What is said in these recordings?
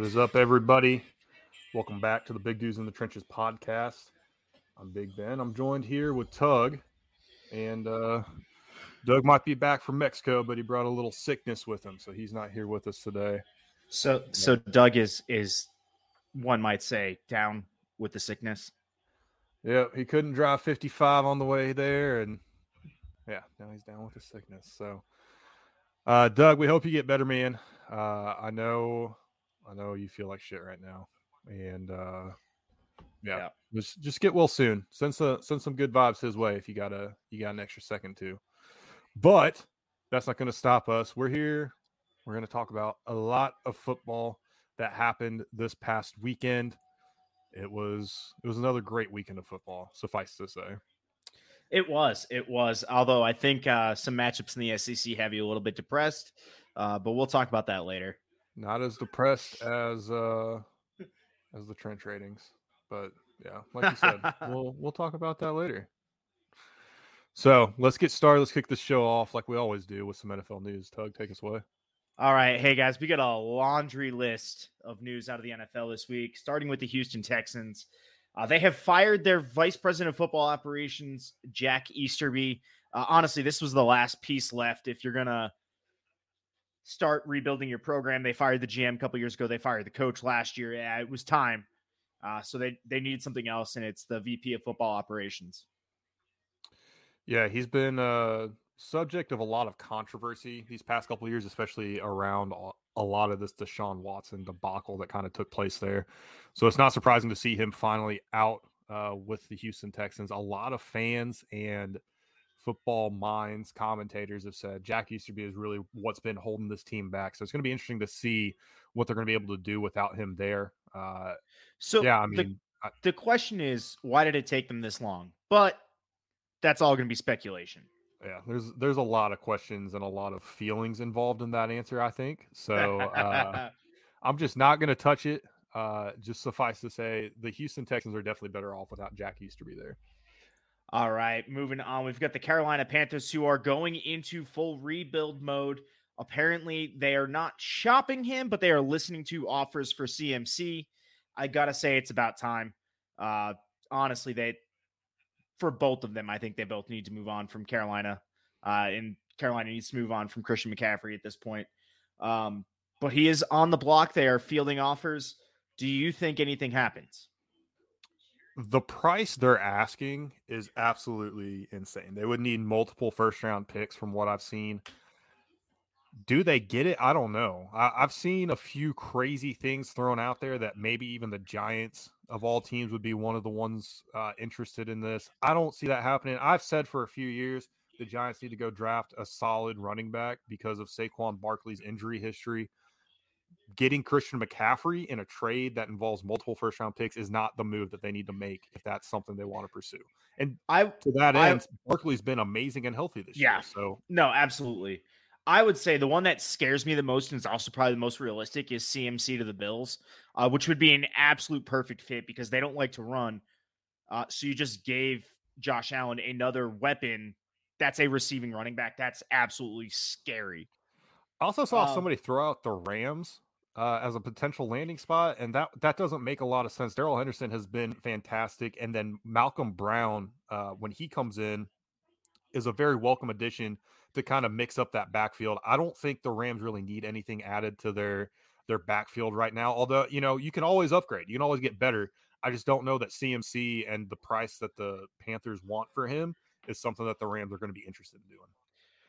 What is up, everybody? Welcome back to the Big Dudes in the Trenches podcast. I'm Big Ben. I'm joined here with Tug, and uh, Doug might be back from Mexico, but he brought a little sickness with him, so he's not here with us today. So, so Doug is is one might say down with the sickness. Yep, he couldn't drive 55 on the way there, and yeah, now he's down with the sickness. So, uh, Doug, we hope you get better, man. Uh, I know, I know you feel like shit right now, and uh, yeah, Yeah. just just get well soon. Send some send some good vibes his way if you got a you got an extra second too. But that's not going to stop us. We're here. We're going to talk about a lot of football that happened this past weekend. It was it was another great weekend of football. Suffice to say. It was, it was. Although I think uh, some matchups in the SEC have you a little bit depressed, uh, but we'll talk about that later. Not as depressed as uh as the trench ratings but yeah like you said we'll we'll talk about that later so let's get started let's kick this show off like we always do with some nfl news tug take us away All right, hey guys, we got a laundry list of news out of the NFL this week, starting with the Houston Texans. Uh, they have fired their vice president of football operations, Jack Easterby. Uh, honestly, this was the last piece left. If you're gonna start rebuilding your program, they fired the GM a couple years ago. They fired the coach last year. Yeah, it was time. Uh, so they they needed something else, and it's the VP of football operations. yeah he's been uh subject of a lot of controversy these past couple years especially around a- a lot of this deshaun watson debacle that kind of took place there so it's not surprising to see him finally out uh, with the houston texans a lot of fans and football minds commentators have said jack easterby is really what's been holding this team back so it's going to be interesting to see what they're going to be able to do without him there uh, So yeah i the- mean I- the question is, why did it take them this long? But that's all going to be speculation. Yeah, there's there's a lot of questions and a lot of feelings involved in that answer. I think so. Uh, I'm just not going to touch it. Uh, just suffice to say, the Houston Texans are definitely better off without Jack Easterby there. All right, moving on. We've got the Carolina Panthers who are going into full rebuild mode. Apparently, they are not shopping him, but they are listening to offers for CMC. I gotta say, it's about time. Uh, honestly, they for both of them, I think they both need to move on from Carolina. Uh, and Carolina needs to move on from Christian McCaffrey at this point. Um, but he is on the block. They are fielding offers. Do you think anything happens? The price they're asking is absolutely insane. They would need multiple first round picks from what I've seen. Do they get it? I don't know. I, I've seen a few crazy things thrown out there that maybe even the Giants of all teams would be one of the ones uh, interested in this. I don't see that happening. I've said for a few years the Giants need to go draft a solid running back because of Saquon Barkley's injury history. Getting Christian McCaffrey in a trade that involves multiple first round picks is not the move that they need to make if that's something they want to pursue. And I to that I- end, Barkley's been amazing and healthy this Yeah. year. So No, absolutely. I would say the one that scares me the most and is also probably the most realistic is CMC to the Bills, uh, which would be an absolute perfect fit because they don't like to run. Uh, so you just gave Josh Allen another weapon that's a receiving running back. That's absolutely scary. I also saw Um, somebody throw out the Rams uh, as a potential landing spot, and that that doesn't make a lot of sense. Darrell Henderson has been fantastic, and then Malcolm Brown, uh, when he comes in, is a very welcome addition to kind of mix up that backfield. I don't think the Rams really need anything added to their their backfield right now. Although you know you can always upgrade, you can always get better. I just don't know that CMC and the price that the Panthers want for him is something that the Rams are going to be interested in doing.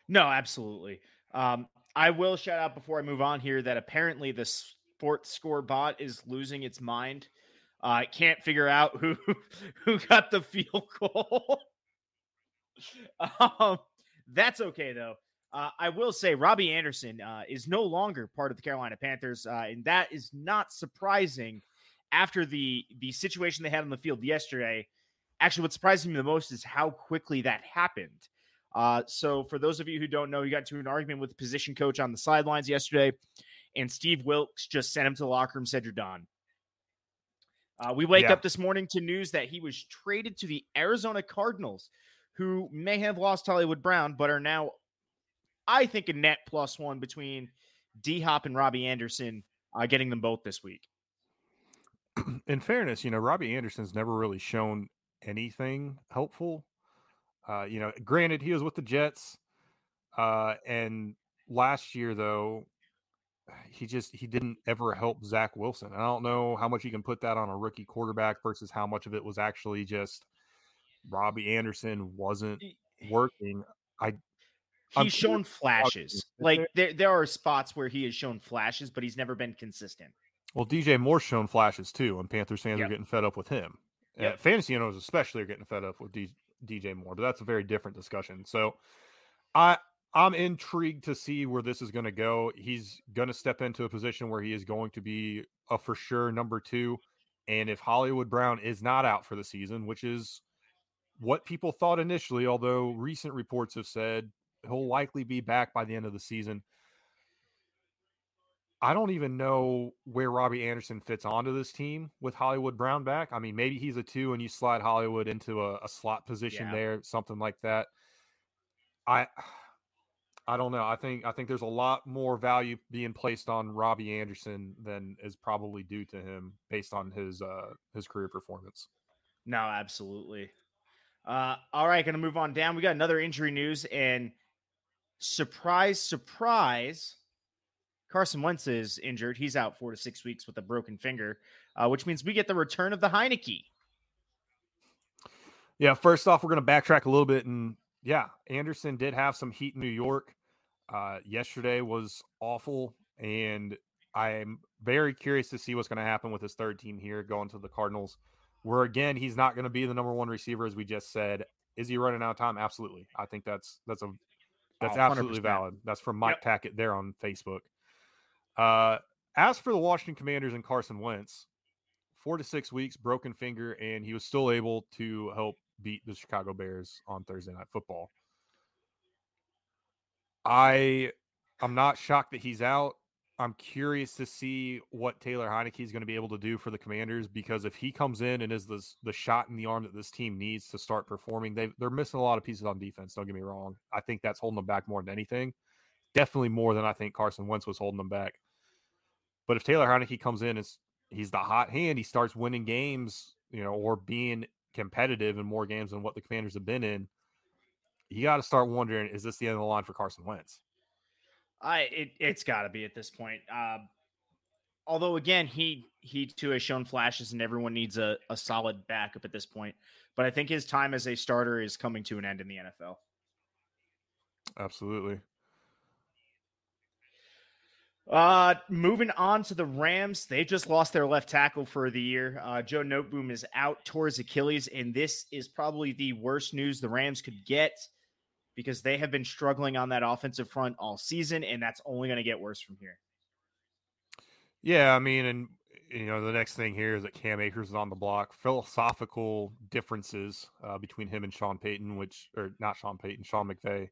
No, absolutely. Um, I will shout out before I move on here that apparently the sports score bot is losing its mind. I can't figure out who who got the field goal. um, that's okay though. Uh, I will say Robbie Anderson uh, is no longer part of the Carolina Panthers, uh, and that is not surprising. After the the situation they had on the field yesterday, actually, what surprised me the most is how quickly that happened. Uh, so, for those of you who don't know, he got into an argument with the position coach on the sidelines yesterday, and Steve Wilks just sent him to the locker room, said, You're done. Uh, we wake Yeah. up this morning to news that he was traded to the Arizona Cardinals, who may have lost Hollywood Brown, but are now, I think, a net plus one between D Hop and Robbie Anderson uh, getting them both this week. In fairness, you know, Robbie Anderson's never really shown anything helpful. Uh, you know, granted, he was with the Jets, uh, and last year though, he just he didn't ever help Zach Wilson. I don't know how much you can put that on a rookie quarterback versus how much of it was actually just Robbie Anderson wasn't working. I he's shown flashes. Like there there are spots where he has shown flashes, but he's never been consistent. Well, DJ Moore's shown flashes too, and Panthers fans Yep. are getting fed up with him. Yep. Uh, fantasy owners especially are getting fed up with D- DJ Moore, but that's a very different discussion. So, I I'm intrigued to see where this is going to go. He's going to step into a position where he is going to be a for sure number two, and if Hollywood Brown is not out for the season, which is what people thought initially, although recent reports have said he'll likely be back by the end of the season. I don't even know where Robbie Anderson fits onto this team with Hollywood Brown back. I mean, maybe he's a two and you slide Hollywood into a, a slot position Yeah. there, something like that. I I don't know. I think I think there's a lot more value being placed on Robbie Anderson than is probably due to him based on his uh his career performance. No, absolutely. Uh, all right, going to move on down. We got another injury news, and surprise, surprise, Carson Wentz is injured. He's out four to six weeks with a broken finger, uh, which means we get the return of the Heinicke. Yeah, first off, we're going to backtrack a little bit. And yeah, Anderson did have some heat in New York. Uh, yesterday was awful. And I'm very curious to see what's going to happen with his third team here going to the Cardinals, where again, he's not going to be the number one receiver, as we just said. Is he running out of time? Absolutely. I think that's that's a that's Oh, absolutely 100%. valid. That's from Mike Tackett there on Facebook. Uh, as for the Washington Commanders and Carson Wentz, four to six weeks, broken finger, and he was still able to help beat the Chicago Bears on Thursday Night Football. I I'm not shocked that he's out. I'm curious to see what Taylor Heinicke is going to be able to do for the Commanders because if he comes in and is the the shot in the arm that this team needs to start performing, they they're missing a lot of pieces on defense. Don't get me wrong. I think that's holding them back more than anything. Definitely more than I think Carson Wentz was holding them back. But if Taylor Heinicke comes in, as he's the hot hand, he starts winning games, you know, or being competitive in more games than what the Commanders have been in. You got to start wondering: Is this the end of the line for Carson Wentz? I it it's got to be at this point. Uh, although again, he he too has shown flashes, and everyone needs a, a solid backup at this point. But I think his time as a starter is coming to an end in the NFL. Absolutely. Uh, moving on to the Rams, they just lost their left tackle for the year. Uh, Joe Noteboom is out towards Achilles, and this is probably the worst news the Rams could get because they have been struggling on that offensive front all season, and that's only going to get worse from here. Yeah, I mean, and you know, the next thing here is that Cam Akers is on the block. Philosophical differences uh, between him and Sean Payton, which or not Sean Payton, Sean McVay,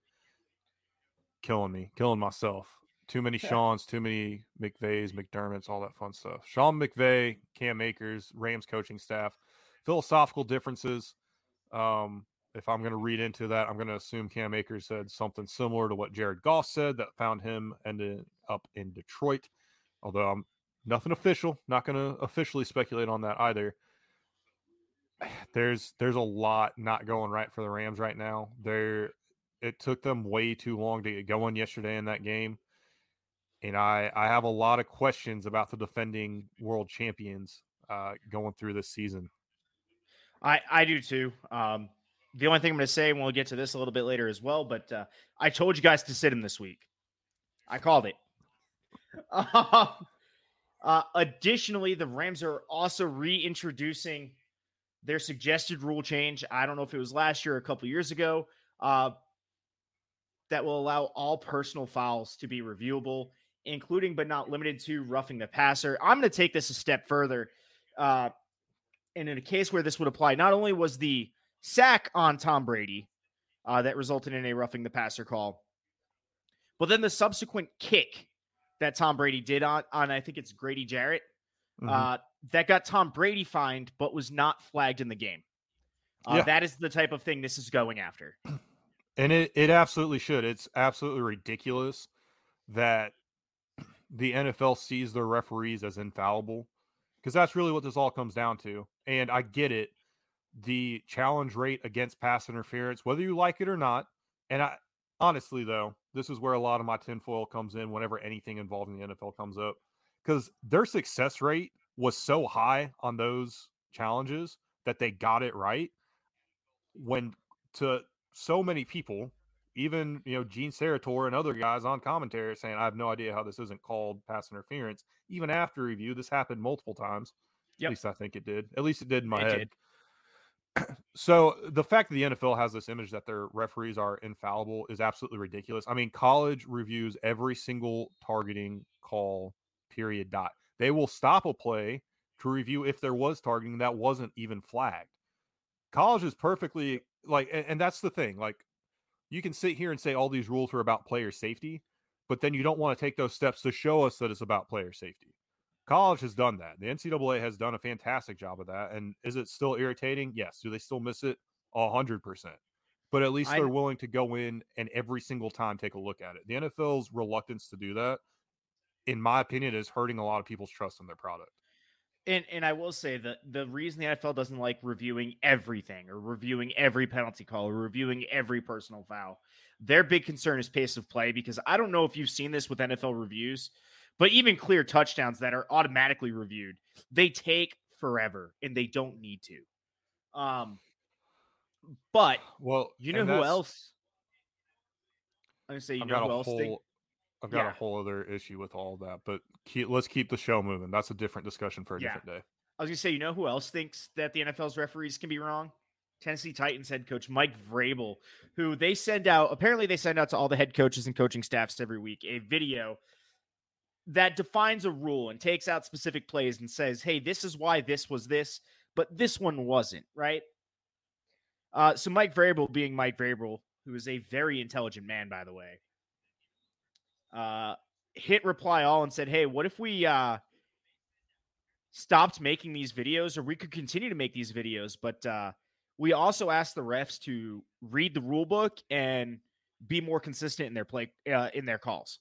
killing me, killing myself. Too many Sean's, too many McVays, McDermott's, all that fun stuff. Sean McVay, Cam Akers, Rams coaching staff, philosophical differences. Um, if I'm going to read into that, I'm going to assume Cam Akers said something similar to what Jared Goff said that found him ended up in Detroit. Although I'm nothing official, not going to officially speculate on that either. There's there's a lot not going right for the Rams right now. There, it took them way too long to get going yesterday in that game, and I I have a lot of questions about the defending world champions uh, going through this season. I I do too. Um, the only thing I'm going to say, and we'll get to this a little bit later as well, but uh, I told you guys to sit him this week. I called it. Um, uh, additionally, the Rams are also reintroducing their suggested rule change. I don't know if it was last year or a couple years ago. Uh, that will allow all personal fouls to be reviewable, including but not limited to roughing the passer. I'm going to take this a step further. Uh, and in a case where this would apply, not only was the sack on Tom Brady uh, that resulted in a roughing the passer call, but then the subsequent kick that Tom Brady did on, on I think it's Grady Jarrett, Mhm. uh, that got Tom Brady fined, but was not flagged in the game. Uh, Yeah. That is the type of thing this is going after. And it, it absolutely should. It's absolutely ridiculous that the NFL sees their referees as infallible because that's really what this all comes down to. And I get it. The challenge rate against pass interference, whether you like it or not, and I honestly though, this is where a lot of my tinfoil comes in whenever anything involving the NFL comes up. Because their success rate was so high on those challenges that they got it right. When to so many people, even you know Gene Steratore and other guys on commentary saying, "I have no idea how this isn't called pass interference." Even after review, this happened multiple times. Yep. At least I think it did. At least it did in my it head. so the fact that the NFL has this image that their referees are infallible is absolutely ridiculous. I mean, college reviews every single targeting call. Period. Dot. They will stop a play to review if there was targeting that wasn't even flagged. College is perfectly like, and, and that's the thing. Like, you can sit here and say all these rules are about player safety, but then you don't want to take those steps to show us that it's about player safety. College has done that. The NCAA has done a fantastic job of that. And is it still irritating? Yes. Do they still miss it? A hundred percent. But at least they're I, willing to go in and every single time take a look at it. The NFL's reluctance to do that, in my opinion, is hurting a lot of people's trust in their product. And and I will say that the reason the NFL doesn't like reviewing everything or reviewing every penalty call or reviewing every personal foul, their big concern is pace of play because I don't know if you've seen this with NFL reviews, but even clear touchdowns that are automatically reviewed, they take forever and they don't need to. Um but well, you know who else? I'm gonna say you I've know who else whole, I've got yeah. a whole other issue with all that, but keep, let's keep the show moving. That's a different discussion for a yeah. different day. I was gonna say, you know who else thinks that the NFL's referees can be wrong? Tennessee Titans head coach Mike Vrabel, who they send out. Apparently, they send out to all the head coaches and coaching staffs every week a video that defines a rule and takes out specific plays and says, "Hey, this is why this was this, but this one wasn't." Right. Uh, so Mike Vrabel, being Mike Vrabel, who is a very intelligent man, by the way, uh, hit reply all and said, "Hey, what if we uh, stopped making these videos, or we could continue to make these videos, but uh, we also asked the refs to read the rule book and be more consistent in their play uh, in their calls.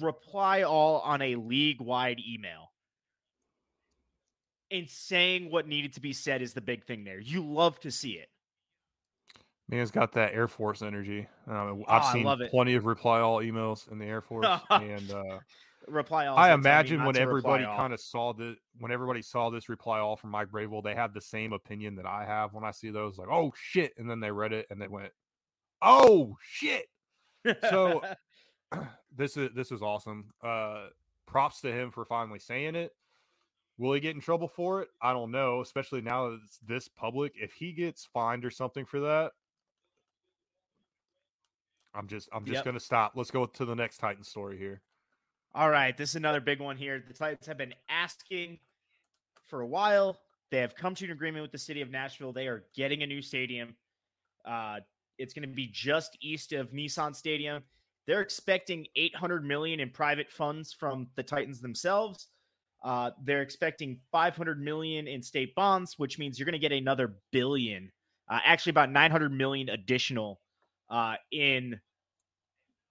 Reply all on a league wide email." And saying what needed to be said is the big thing there. You love to see it. Man's got that Air Force energy. Um, I've oh, seen plenty of reply all emails in the Air Force, and uh, reply all. I imagine when everybody kind of saw the when everybody saw this reply all from Mike Vrabel, they had the same opinion that I have when I see those. Like, oh shit, and then they read it and they went, oh shit. So this is this is awesome. Uh, props to him for finally saying it. Will he get in trouble for it? I don't know, especially now that it's this public. If he gets fined or something for that, I'm just I'm just yep. gonna stop. Let's go to the next Titan story here. All right, this is another big one here. The Titans have been asking for a while. They have come to an agreement with the city of Nashville. They are getting a new stadium. Uh, it's going to be just east of Nissan Stadium. They're expecting 800 million in private funds from the Titans themselves. Uh, they're expecting 500 million in state bonds, which means you're going to get another billion, uh, actually about 900 million additional uh, in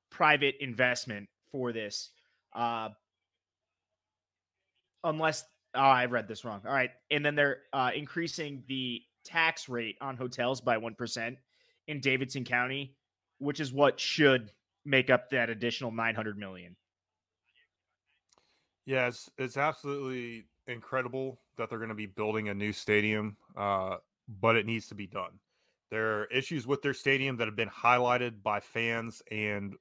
private investment for this. Uh, unless oh, I read this wrong. All right, and then they're uh, increasing the tax rate on hotels by one percent in Davidson County, which is what should make up that additional nine hundred million. Yeah, it's, it's absolutely incredible that they're going to be building a new stadium, uh, but it needs to be done. There are issues with their stadium that have been highlighted by fans and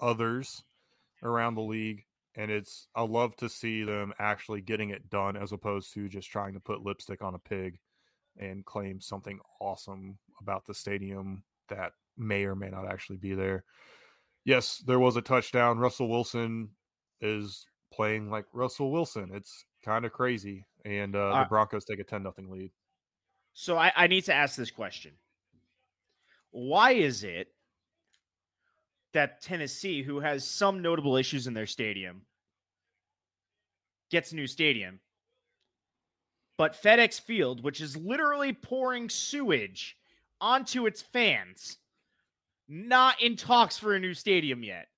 others around the league. And it's, I love to see them actually getting it done as opposed to just trying to put lipstick on a pig and claim something awesome about the stadium that may or may not actually be there. Yes, there was a touchdown. Russell Wilson is playing like Russell Wilson. It's kind of crazy. And uh, the Broncos take a 10 nothing lead. So I, I need to ask this question. Why is it that Tennessee, who has some notable issues in their stadium, gets a new stadium. But FedEx Field, which is literally pouring sewage onto its fans, not in talks for a new stadium yet.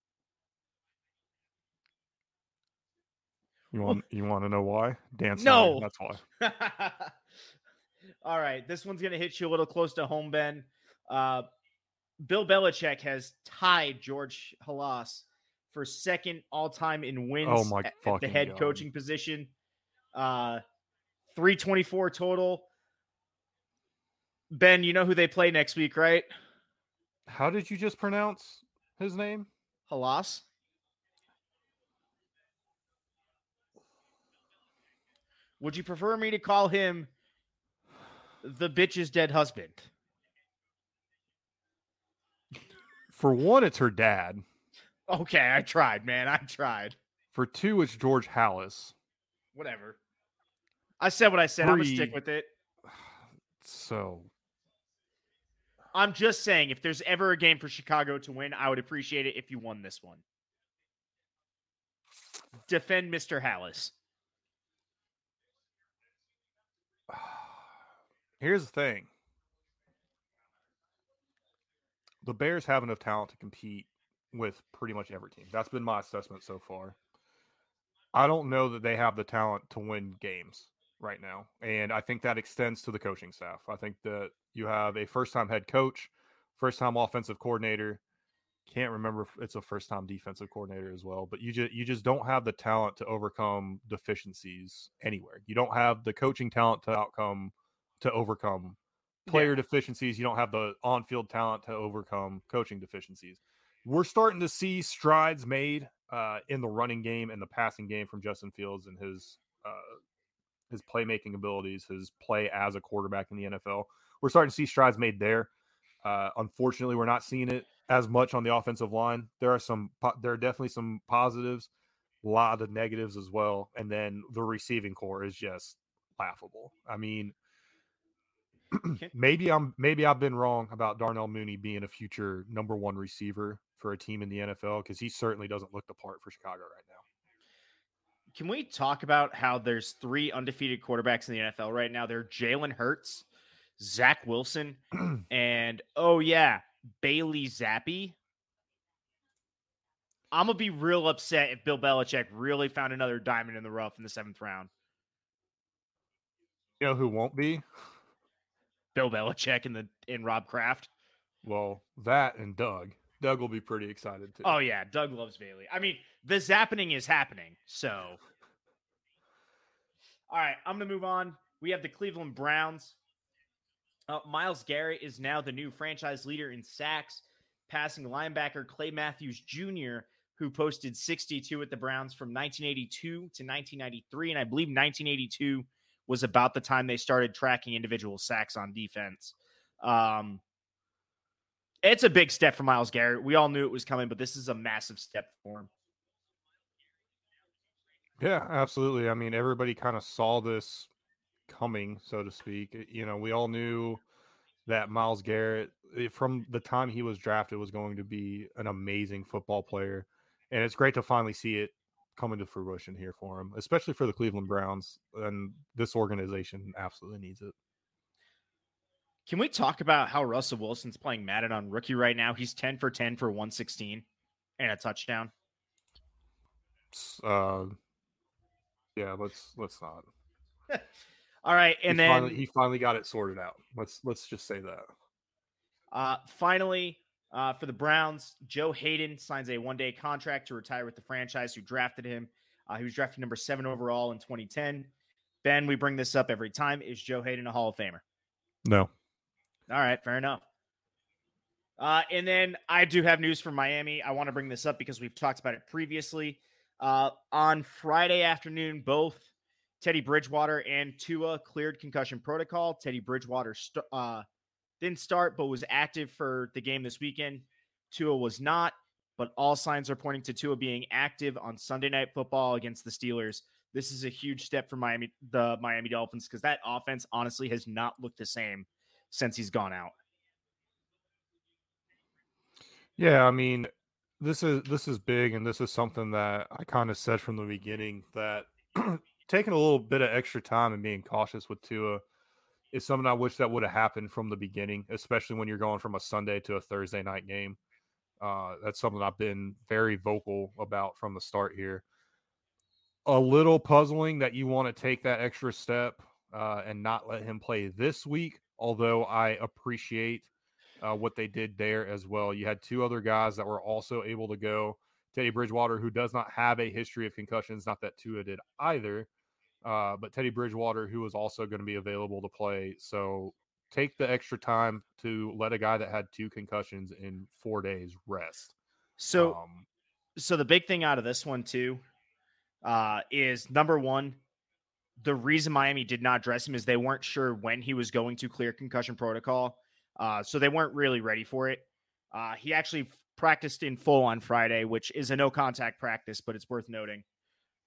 You want you want to know why? Dance. No. That's why. All right, this one's gonna hit you a little close to home, Ben. Uh, Bill Belichick has tied George Halas for second all time in wins Oh my at- at the head God. coaching position. Uh, 324 total. Ben, you know who they play next week, right? How did you just pronounce his name? Halas. Would you prefer me to call him the bitch's dead husband? For one, it's her dad. Okay, I tried, man. I tried. For two, it's George Hallis. Whatever. I said what I said. I'm gonna stick with it. So I'm just saying, if there's ever a game for Chicago to win, I would appreciate it if you won this one. Defend Mr. Hallis. here's the thing. The Bears have enough talent to compete with pretty much every team. That's been my assessment so far. I don't know that they have the talent to win games right now. And I think that extends to the coaching staff. I think that you have a first time head coach, first time offensive coordinator. Can't remember if it's a first time defensive coordinator as well, but you just you just don't have the talent to overcome deficiencies anywhere. You don't have the coaching talent to outcome to overcome player Yeah. deficiencies. You don't have the on field talent to overcome coaching deficiencies. We're starting to see strides made uh, in the running game and the passing game from Justin Fields and his uh, his playmaking abilities, his play as a quarterback in the NFL. We're starting to see strides made there. Uh, unfortunately, we're not seeing it as much on the offensive line. There are some, there are definitely some positives, a lot of negatives as well, and then the receiving corps is just laughable. I mean, maybe I'm maybe I've been wrong about Darnell Mooney being a future number one receiver for a team in the NFL because he certainly doesn't look the part for Chicago right now. Can we talk about how there's three undefeated quarterbacks in the NFL right now? They're Jalen Hurts, Zach Wilson, and oh yeah, Bailey Zappe. I'm gonna be real upset if Bill Belichick really found another diamond in the rough in the seventh round. You know who won't be? Bill Belichick and the in Rob Kraft. Well, that and Doug. Doug will be pretty excited too. Oh yeah, Doug loves Bailey. I mean, the zapping is happening. So, all right, I'm gonna move on. We have the Cleveland Browns. Uh, Myles Garrett is now the new franchise leader in sacks, passing linebacker Clay Matthews Jr., who posted 62 at the Browns from 1982 to 1993, and I believe 1982 was about the time they started tracking individual sacks on defense. Um, it's a big step for Myles Garrett. We all knew it was coming, but this is a massive step for him. Yeah, absolutely. I mean, everybody kind of saw this coming, so to speak. You know, we all knew that Myles Garrett, eh, from the time he was drafted, was going to be an amazing football player. And it's great to finally see it come to fruition here for him, especially for the Cleveland Browns. And this organization absolutely needs it. Can we talk about how Russell Wilson's playing Madden on rookie right now? He's 10 for 10 for 116 and a touchdown. Uh, yeah, let's let's not. All right, and he then finally, he finally got it sorted out. Let's let's just say that. Uh, finally, uh, for the Browns, Joe Haden signs a one day contract to retire with the franchise who drafted him. Uh, he was drafted number seven overall in 2010. Ben, we bring this up every time. Is Joe Haden a Hall of Famer? No. All right, fair enough. Uh, and then I do have news from Miami. I want to bring this up because we've talked about it previously. Uh, on Friday afternoon, both Teddy Bridgewater and Tua cleared concussion protocol. Teddy Bridgewater st- uh, didn't start, but was active for the game this weekend. Tua was not, but all signs are pointing to Tua being active on Sunday Night Football against the Steelers. This is a huge step for Miami, the Miami Dolphins, because that offense honestly has not looked the same since he's gone out. Yeah, I mean, this is this is big, and this is something that I kind of said from the beginning that taking a little bit of extra time and being cautious with Tua is something I wish that would have happened from the beginning, especially when you're going from a Sunday to a Thursday night game. Uh, that's something I've been very vocal about from the start here. a little puzzling that you want to take that extra step uh, and not let him play this week. Although I appreciate uh, what they did there as well. You had two other guys that were also able to go. Teddy Bridgewater, who does not have a history of concussions, not that Tua did either, uh, but Teddy Bridgewater, who was also going to be available to play. So take the extra time to let a guy that had two concussions in four days rest. So, um, so the big thing out of this one too uh, is number one, the reason Miami did not dress him is they weren't sure when he was going to clear concussion protocol. Uh, so they weren't really ready for it. Uh, he actually practiced in full on Friday, which is a no contact practice, but it's worth noting.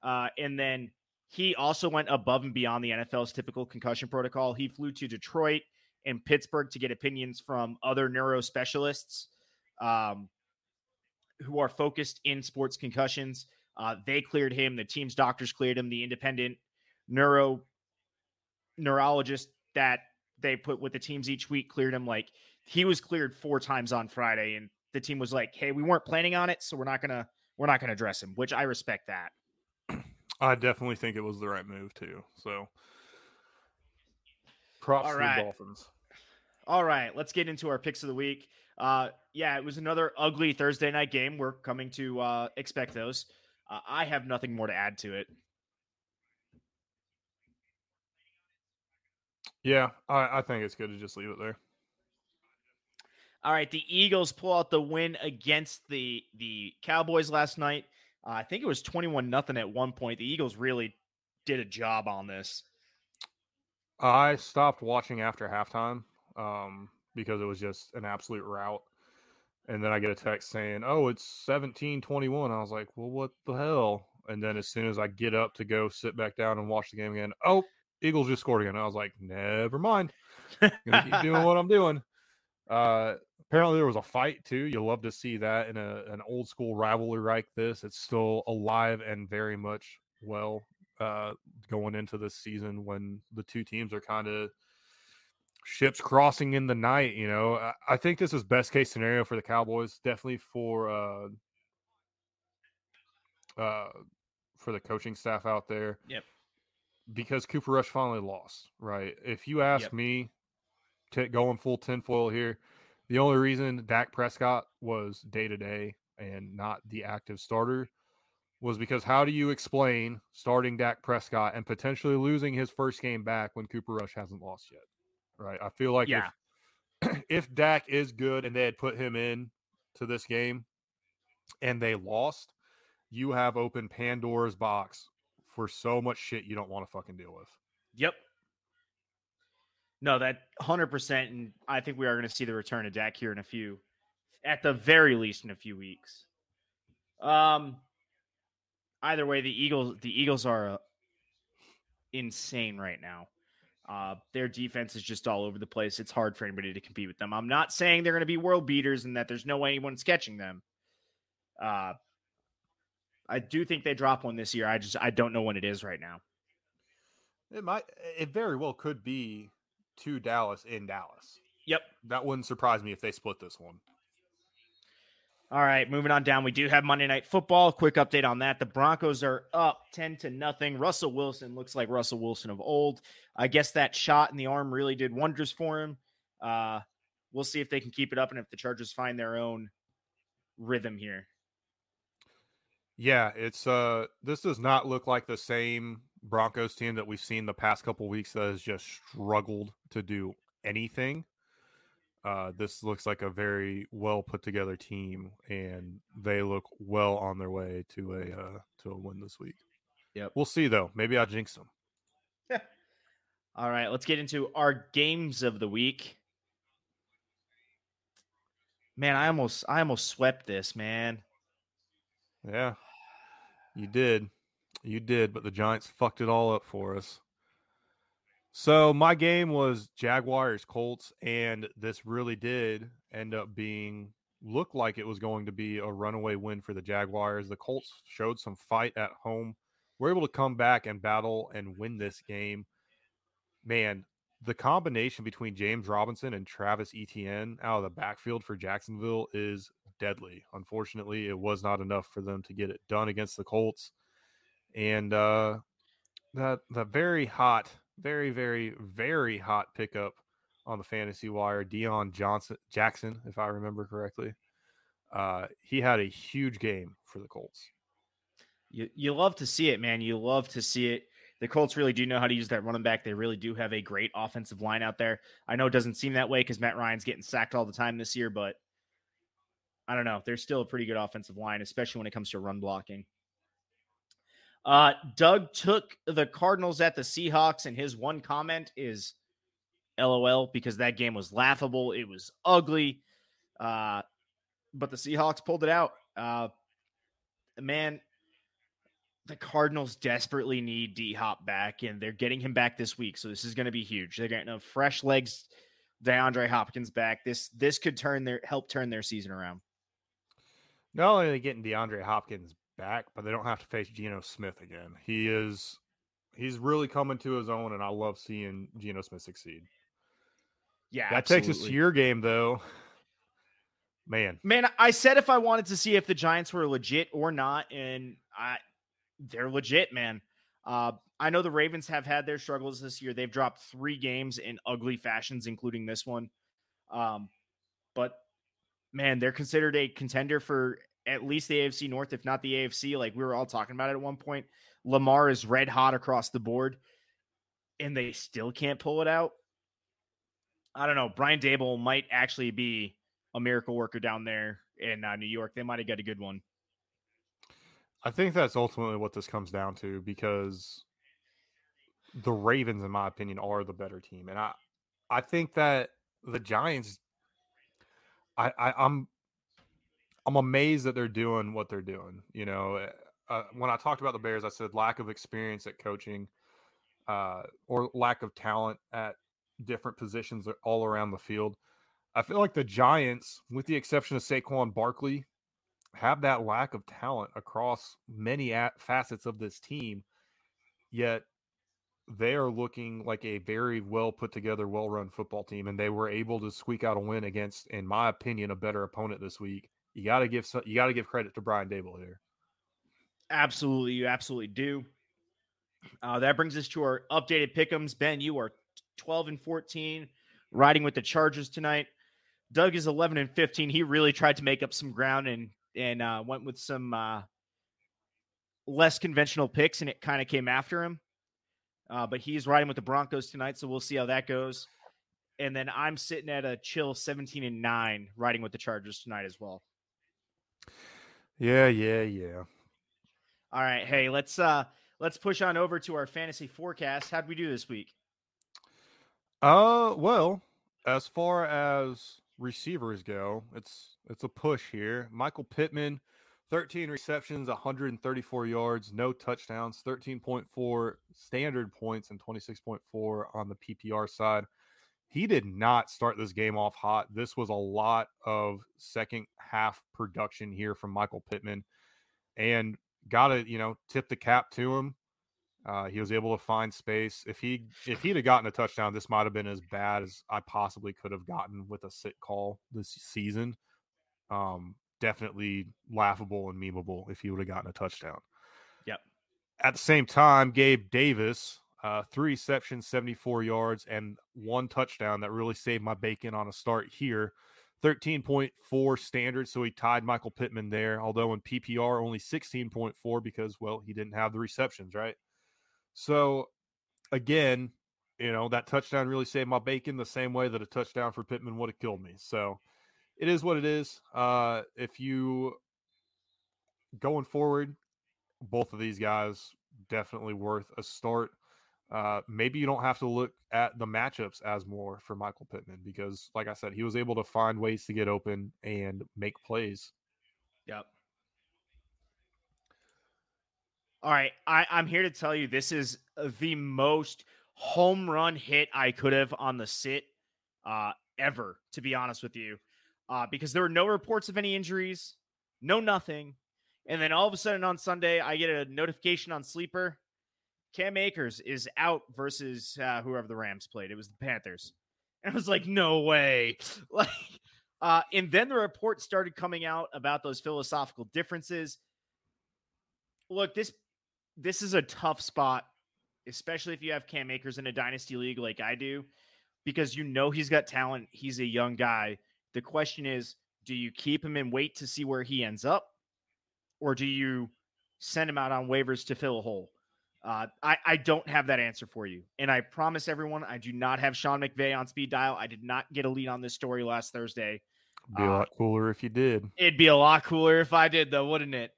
Uh, and then he also went above and beyond the NFL's typical concussion protocol. He flew to Detroit and Pittsburgh to get opinions from other neuro specialists um, who are focused in sports concussions. Uh, they cleared him. The team's doctors cleared him. The independent neuro neurologist that they put with the teams each week cleared him. Like he was cleared four times on Friday, and the team was like, "Hey, we weren't planning on it, so we're not gonna we're not gonna address him," which I respect that. I definitely think it was the right move too. So props All right. to the Dolphins. All right, let's get into our picks of the week. Uh, yeah, it was another ugly Thursday night game. We're coming to uh, expect those. Uh, I have nothing more to add to it. Yeah, I, I think it's good to just leave it there. All right, the Eagles pull out the win against the the Cowboys last night. Uh, I think it was twenty one nothing at one point. The Eagles really did a job on this. I stopped watching after halftime um, because it was just an absolute rout. And then I get a text saying, "Oh, it's seventeen twenty-one." I was like, "Well, what the hell?" And then as soon as I get up to go sit back down and watch the game again, oh, Eagles just scored again. I was like, "Never mind, gonna keep doing what I'm doing." Uh, apparently there was a fight too. You love to see that in a, an old school rivalry like this. It's still alive and very much well uh, going into this season when the two teams are kind of ships crossing in the night. You know, I, I, think this is best case scenario for the Cowboys. Definitely for uh, uh, for the coaching staff out there. Yep. Because Cooper Rush finally lost, right? If you ask yep. me, t- going full tinfoil here, the only reason Dak Prescott was day to day and not the active starter was because how do you explain starting Dak Prescott and potentially losing his first game back when Cooper Rush hasn't lost yet? right? I feel like yeah. if, if Dak is good and they had put him in to this game and they lost, you have opened Pandora's box for so much shit you don't want to fucking deal with. Yep. No, that 100%. And I think we are going to see the return of Dak here in a few, at the very least, in a few weeks. Um, either way, the Eagles, the Eagles are uh, insane right now. Uh, their defense is just all over the place. It's hard for anybody to compete with them. I'm not saying they're going to be world beaters and that there's no way anyone's catching them. Uh, I do think they drop one this year. I just I don't know when it is right now. It might. It very well could be to Dallas in Dallas. Yep, that wouldn't surprise me if they split this one. All right, moving on down. We do have Monday Night Football. Quick update on that. The Broncos are up 10 to nothing. Russell Wilson looks like Russell Wilson of old. I guess that shot in the arm really did wonders for him. Uh, we'll see if they can keep it up and if the Chargers find their own rhythm here. Yeah, it's uh this does not look like the same Broncos team that we've seen the past couple weeks that has just struggled to do anything. Uh, this looks like a very well put together team, and they look well on their way to a uh, to a win this week. Yep. We'll see though. Maybe I jinx them. All right, let's get into our games of the week. Man, I almost I almost swept this, man. Yeah. You did. You did, but the Giants fucked it all up for us. So my game was Jaguars Colts, and this really did end up being look like it was going to be a runaway win for the Jaguars. The Colts showed some fight at home, were able to come back and battle and win this game. Man, the combination between James Robinson and Travis Etienne out of the backfield for Jacksonville is deadly. Unfortunately, it was not enough for them to get it done against the Colts. And uh, that the very hot, very very very hot pickup on the fantasy wire, Dion Johnson Jackson, if I remember correctly. Uh, he had a huge game for the Colts. You you love to see it, man. You love to see it. The Colts really do know how to use that running back. They really do have a great offensive line out there. I know it doesn't seem that way because Matt Ryan's getting sacked all the time this year, but I don't know. They're still a pretty good offensive line, especially when it comes to run blocking. Uh, Doug took the Cardinals at the Seahawks, and his one comment is LOL because that game was laughable. It was ugly. Uh, but the Seahawks pulled it out. Uh, man, the Cardinals desperately need D Hop back, and they're getting him back this week. So this is going to be huge. They're getting a fresh legs, DeAndre Hopkins back. This this could turn their help turn their season around. Not only are they getting DeAndre Hopkins back, but they don't have to face Geno Smith again. He is he's really coming to his own, and I love seeing Geno Smith succeed. Yeah, that absolutely. takes us to your game though. Man, man, I said if I wanted to see if the Giants were legit or not, and I they're legit, man. Uh, I know the Ravens have had their struggles this year. They've dropped three games in ugly fashions, including this one. Um, but man, they're considered a contender for at least the AFC North, if not the AFC. Like we were all talking about it at one point. Lamar is red hot across the board, and they still can't pull it out. I don't know. Brian Daboll might actually be a miracle worker down there in uh, New York. They might have got a good one. I think that's ultimately what this comes down to because the Ravens, in my opinion, are the better team, and I, I think that the Giants. I, I I'm I'm amazed that they're doing what they're doing. You know, eh, uh, when I talked about the Bears, I said lack of experience at coaching, uh, or lack of talent at different positions all around the field. I feel like the Giants, with the exception of Saquon Barkley, have that lack of talent across many facets of this team. Yet they are looking like a very well put together, well run football team, and they were able to squeak out a win against, in my opinion, a better opponent this week. You got to give you got to give credit to Brian Daboll here. Absolutely, you absolutely do. Uh, that brings us to our updated pickums. Ben, you are 12 and 14, riding with the Chargers tonight. Doug is 11 and 15. He really tried to make up some ground and and uh, went with some uh, less conventional picks, and it kind of came after him. Uh, but he's riding with the Broncos tonight, so we'll see how that goes. And then I'm sitting at a chill 17 and 9, riding with the Chargers tonight as well. Yeah, yeah, yeah. All right, hey, let's uh let's push on over to our fantasy forecast. How'd we do this week? Uh, well, as far as receivers go, it's it's a push here. Michael Pittman, 13 receptions, 134 yards, no touchdowns, 13.4 standard points, and 26.4 on the PPR side. He did not start this game off hot. This was a lot of second half production here from Michael Pittman. And got to, you know, tip the cap to him. Uh, he was able to find space. If he if he'd have gotten a touchdown, this might have been as bad as I possibly could have gotten with a sit call this season. Um, definitely laughable and memeable if he would have gotten a touchdown. Yep. At the same time, Gabe Davis, uh, three receptions, 74 yards, and one touchdown that really saved my bacon on a start here. 13.4 standard, so he tied Michael Pittman there. Although in PPR, only 16.4 because, well, he didn't have the receptions, right? So again, you know, that touchdown really saved my bacon the same way that a touchdown for Pittman would have killed me. So it is what it is. Uh, if you going forward, both of these guys definitely worth a start. Uh, maybe you don't have to look at the matchups as more for Michael Pittman because, like I said, he was able to find ways to get open and make plays. Yep. All right, I, I'm here to tell you this is the most home run hit I could have on the sit uh, ever, to be honest with you, uh, because there were no reports of any injuries, no nothing. And then all of a sudden on Sunday, I get a notification on Sleeper. Cam Akers is out versus uh, whoever the Rams played. It was the Panthers. And I was like, no way. like, uh, and then the report started coming out about those philosophical differences. Look, this this is a tough spot, especially if you have Cam Akers in a dynasty league like I do, because you know he's got talent. He's a young guy. The question is, do you keep him and wait to see where he ends up, or do you send him out on waivers to fill a hole? Uh, I, I don't have that answer for you. And I promise everyone, I do not have Sean McVay on speed dial. I did not get a lead on this story last Thursday. Be a uh, lot cooler if you did. It'd be a lot cooler if I did, though, wouldn't it?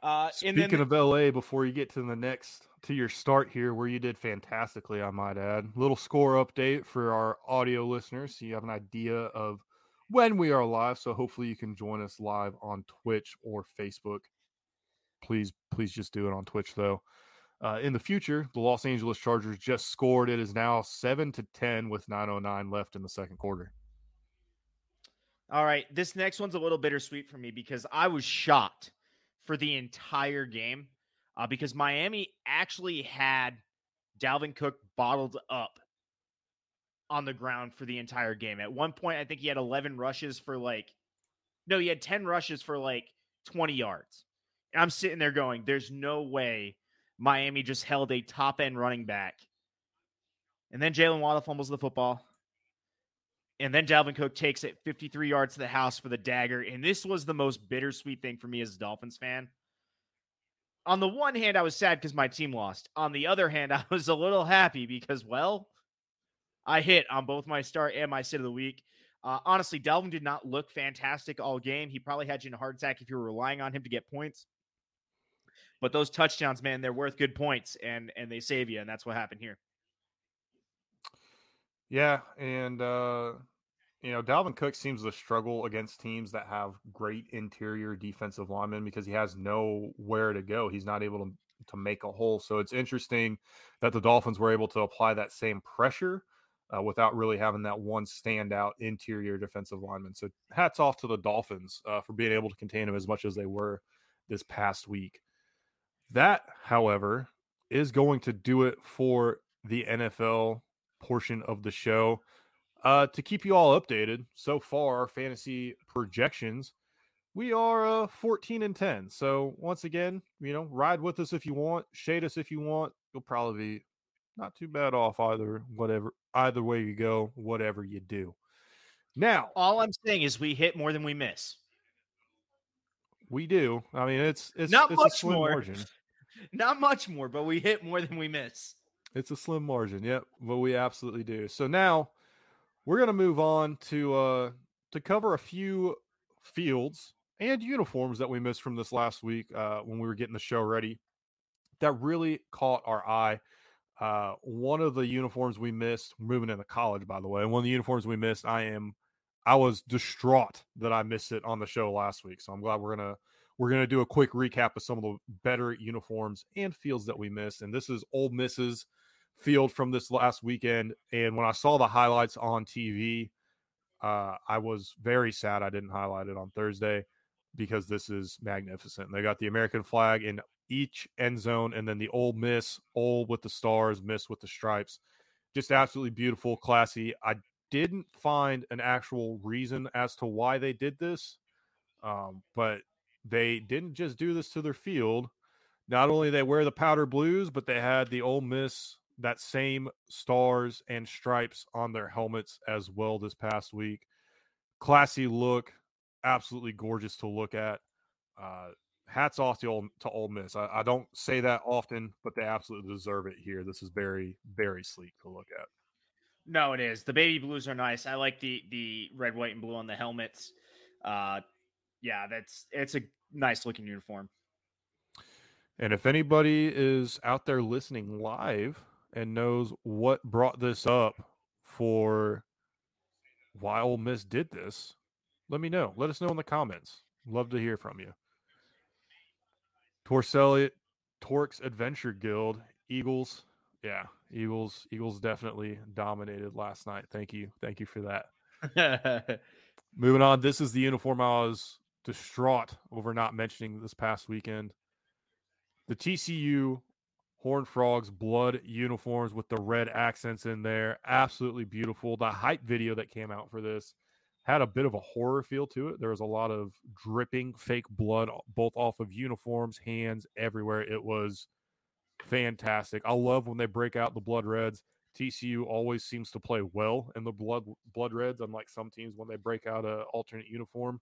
Uh, Speaking the, of LA, before you get to the next to your start here, where you did fantastically, I might add. Little score update for our audio listeners, so you have an idea of when we are live. So hopefully you can join us live on Twitch or Facebook. Please, please just do it on Twitch though. Uh, in the future, the Los Angeles Chargers just scored. It is now seven to ten with 9:09 left in the second quarter. All right, this next one's a little bittersweet for me because I was shocked for the entire game uh, because Miami actually had Dalvin Cook bottled up on the ground for the entire game. At one point, I think he had 11 rushes for like, no, he had 10 rushes for like 20 yards. I'm sitting there going, there's no way Miami just held a top end running back. And then Jalen Waddle fumbles the football. And then Dalvin Cook takes it 53 yards to the house for the dagger. And this was the most bittersweet thing for me as a Dolphins fan. On the one hand, I was sad because my team lost. On the other hand, I was a little happy because, well, I hit on both my start and my sit of the week. Uh, honestly, Dalvin did not look fantastic all game. He probably had you in a heart attack if you were relying on him to get points. But those touchdowns, man, they're worth good points, and and they save you, and that's what happened here. Yeah, and uh, you know, Dalvin Cook seems to struggle against teams that have great interior defensive linemen because he has nowhere to go. He's not able to to make a hole. So it's interesting that the Dolphins were able to apply that same pressure uh, without really having that one standout interior defensive lineman. So hats off to the Dolphins uh, for being able to contain him as much as they were this past week. That, however, is going to do it for the NFL portion of the show. Uh, to keep you all updated, so far our fantasy projections, we are uh, 14 and 10. So once again, you know, ride with us if you want, shade us if you want. You'll probably be not too bad off either. Whatever, either way you go, whatever you do. Now, all I'm saying is we hit more than we miss. We do. I mean, it's it's not it's much more. Margin. Not much more, but we hit more than we miss. It's a slim margin. Yep, but we absolutely do. So now we're going to move on to uh to cover a few fields and uniforms that we missed from this last week uh, when we were getting the show ready that really caught our eye. Uh, one of the uniforms we missed, moving into college, by the way, one of the uniforms we missed, I am, I was distraught that I missed it on the show last week. So I'm glad we're gonna we're gonna do a quick recap of some of the better uniforms and fields that we missed. And this is Ole Miss's field from this last weekend. And when I saw the highlights on TV, uh, I was very sad I didn't highlight it on Thursday because this is magnificent. They got the American flag in each end zone, and then the Ole Miss, old with the stars, Miss with the stripes. Just absolutely beautiful, classy. I didn't find an actual reason as to why they did this, um, but they didn't just do this to their field. Not only they wear the powder blues, but they had the Ole Miss that same stars and stripes on their helmets as well this past week. Classy look, absolutely gorgeous to look at. Uh, hats off to old to Ole Miss. I, I, don't say that often, but they absolutely deserve it here. This is very very sleek to look at. No, it is. The baby blues are nice. I like the the red, white, and blue on the helmets. Uh, yeah, that's it's a nice looking uniform. And if anybody is out there listening live and knows what brought this up for why Ole Miss did this, let me know. Let us know in the comments. Love to hear from you. Torselli, Torx Adventure Guild, Eagles. Yeah, Eagles. Eagles definitely dominated last night. Thank you. Thank you for that. Moving on. This is the uniform I was distraught over not mentioning this past weekend. The TCU Horned Frogs blood uniforms with the red accents in there. Absolutely beautiful. The hype video that came out for this had a bit of a horror feel to it. There was a lot of dripping fake blood, both off of uniforms, hands, everywhere. It was fantastic. I love when they break out the blood reds. TCU always seems to play well in the blood blood reds, unlike some teams when they break out a alternate uniform.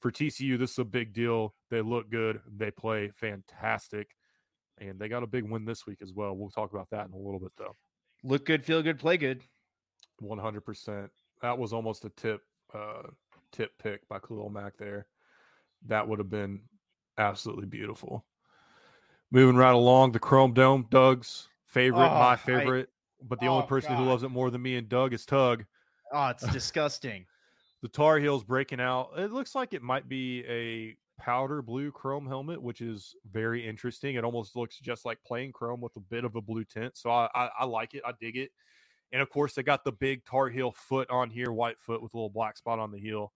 For TCU, this is a big deal. They look good. They play fantastic, and they got a big win this week as well. We'll talk about that in a little bit, though. Look good, feel good, play good. One hundred percent. That was almost a tip uh, tip pick by Khalil Mack there. That would have been absolutely beautiful. Moving right along, the Chrome Dome, Doug's favorite, Oh, my I- favorite, but the Oh, only person who loves it more than me and Doug is Tug. Oh, it's disgusting. The Tar Heels breaking out. It looks like it might be a powder blue chrome helmet, which is very interesting. It almost looks just like plain chrome with a bit of a blue tint. So I, I, I like it. I dig it. And of course, they got the big Tar Heel foot on here, white foot with a little black spot on the heel.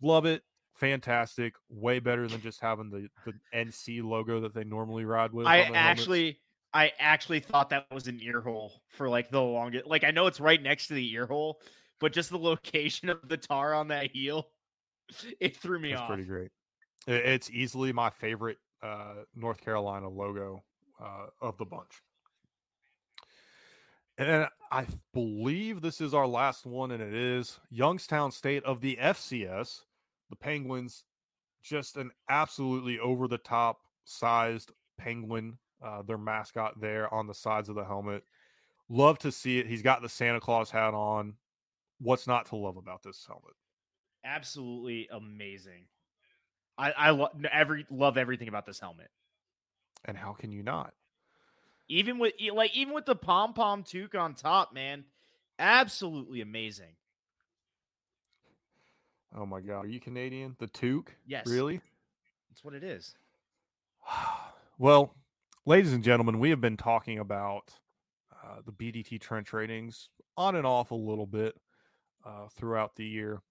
Love it. Fantastic. Way better than just having the, the NC logo that they normally ride with. I their helmets. actually, I actually thought that was an ear hole for like the longest. Like I know it's right next to the ear hole, but just the location of the tar on that heel, it threw me That's off. pretty great. It's easily my favorite uh, North Carolina logo uh, of the bunch. And I believe this is our last one, and it is Youngstown State of the FCS. The Penguins, just an absolutely over the top sized penguin, uh, their mascot there on the sides of the helmet. Love to see it. He's got the Santa Claus hat on. What's not to love about this helmet? Absolutely amazing. I I lo- every love everything about this helmet. And how can you not? Even with like even with the pom pom toque on top, man, absolutely amazing. Oh my god, are you Canadian? The toque? Yes. Really? That's what it is. well, ladies and gentlemen, we have been talking about uh, the BDT trench ratings on and off a little bit uh, throughout the year.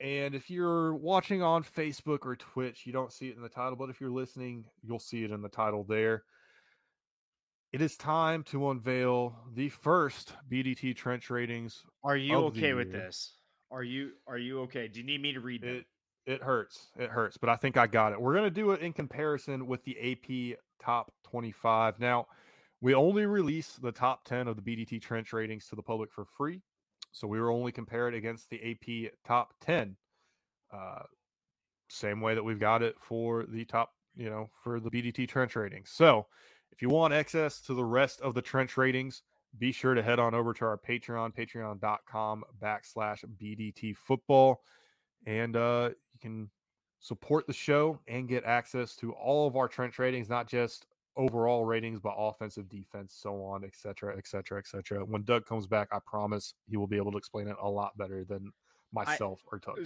And if you're watching on Facebook or Twitch, you don't see it in the title, but if you're listening, you'll see it in the title there. It is time to unveil the first BDT trench ratings Are you okay with this? Are you are you okay? Do you need me to read them? It it hurts. It hurts, but I think I got it. We're gonna do it in comparison with the AP top 25. Now, we only release the top 10 of the BDT trench ratings to the public for free. So we were only compared against the AP top 10. Uh, same way that we've got it for the top, you know, for the BDT trench ratings. So if you want access to the rest of the trench ratings, be sure to head on over to our Patreon, patreon.com backslash BDT football. And uh, you can support the show and get access to all of our trench ratings, not just overall ratings, but offensive, defense, so on, et cetera, et cetera, et cetera. When Doug comes back, I promise he will be able to explain it a lot better than myself or Doug can.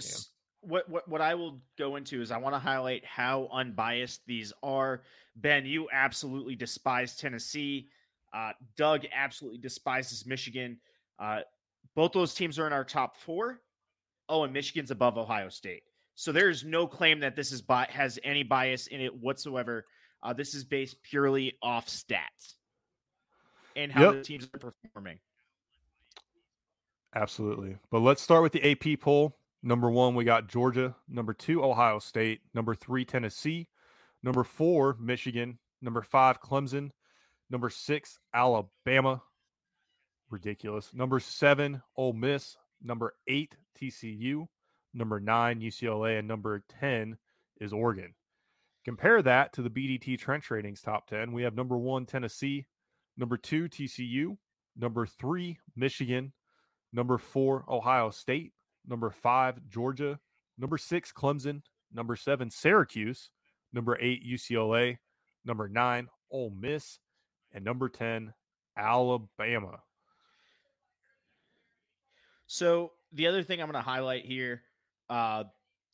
What what what I will go into is I want to highlight how unbiased these are. Ben, you absolutely despise Tennessee. Uh, Doug absolutely despises Michigan. Uh, both those teams are in our top four. Oh, and Michigan's above Ohio State. So there's no claim that this is bi- has any bias in it whatsoever. Uh, this is based purely off stats and how Yep. the teams are performing. Absolutely. But let's start with the AP poll. Number one, we got Georgia. Number two, Ohio State. Number three, Tennessee. Number four, Michigan. Number five, Clemson. Number six, Alabama. Ridiculous. Number seven, Ole Miss. Number eight, TCU. Number nine, UCLA. And number 10 is Oregon. Compare that to the BDT Trench Ratings top 10. We have number one, Tennessee. Number two, TCU. Number three, Michigan. Number four, Ohio State. Number five, Georgia. Number six, Clemson. Number seven, Syracuse. Number eight, UCLA. Number nine, Ole Miss. And number 10, Alabama. So the other thing I'm going to highlight here uh,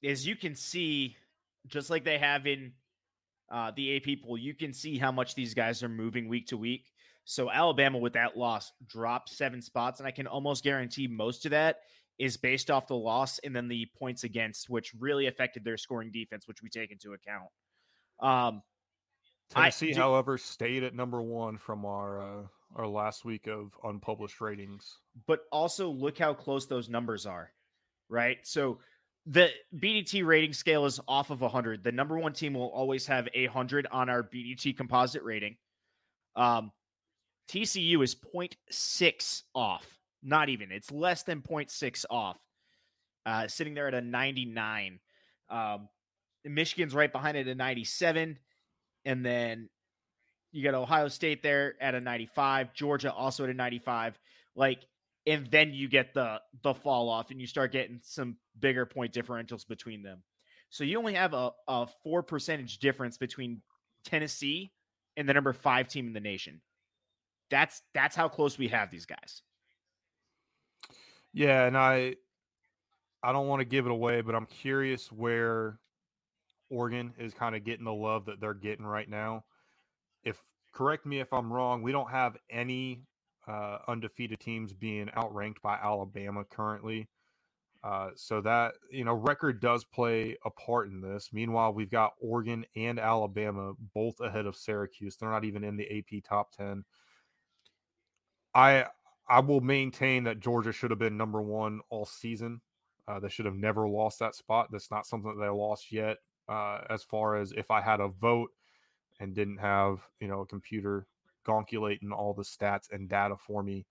is you can see, just like they have in uh, the AP poll, you can see how much these guys are moving week to week. So Alabama with that loss dropped seven spots, and I can almost guarantee most of that is based off the loss and then the points against, which really affected their scoring defense, which we take into account. Um, I- Tennessee, do- however, stayed at number one from our uh, our last week of unpublished ratings. but also look how close those numbers are, right? So the BDT rating scale is off of 100. The number one team will always have a 100 on our BDT composite rating. Um, TCU is 0.6 off. Not even. It's less than 0.6 off. Uh, sitting there at a 99. Um, Michigan's right behind it at 97. And then you got Ohio State there at a 95. Georgia also at a 95. Like, and then you get the the fall off and you start getting some bigger point differentials between them. So you only have a, a four percentage difference between Tennessee and the number five team in the nation. That's that's how close we have these guys. Yeah, and I I don't want to give it away, but I'm curious where Oregon is kind of getting the love that they're getting right now. If correct me if I'm wrong, we don't have any uh, undefeated teams being outranked by Alabama currently. Uh, so that you know, record does play a part in this. Meanwhile, we've got Oregon and Alabama both ahead of Syracuse. They're not even in the AP top ten. I I will maintain that Georgia should have been number one all season. Uh, they should have never lost that spot. That's not something that they lost yet. Uh, as far as if I had a vote and didn't have you know a computer gonculating all the stats and data for me.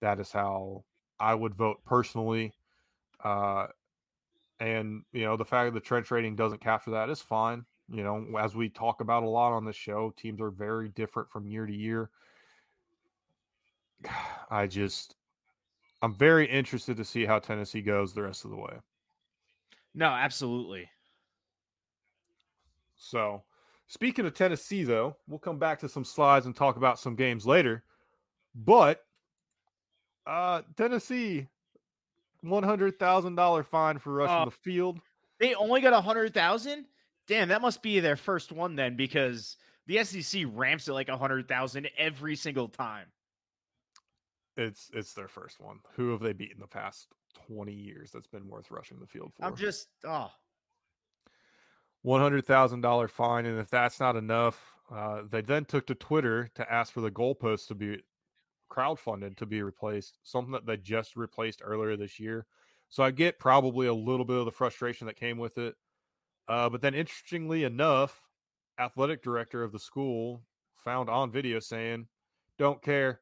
That is how I would vote personally. Uh, and you know, the fact that the trench rating doesn't capture that is fine. You know, as we talk about a lot on the show, teams are very different from year to year. I just, I'm very interested to see how Tennessee goes the rest of the way. No, absolutely. So, Speaking of Tennessee, though, we'll come back to some slides and talk about some games later. But uh Tennessee, one hundred thousand dollar fine for rushing uh, the field. They only got a hundred thousand. Damn, that must be their first one then, because the SEC ramps it like a hundred thousand every single time. It's it's their first one. Who have they beaten the past twenty years that's been worth rushing the field for? I'm just oh $100,000 fine. And if that's not enough, uh, they then took to Twitter to ask for the goalposts to be crowdfunded to be replaced, something that they just replaced earlier this year. So I get probably a little bit of the frustration that came with it. Uh, but then, interestingly enough, athletic director of the school found on video saying, "Don't care,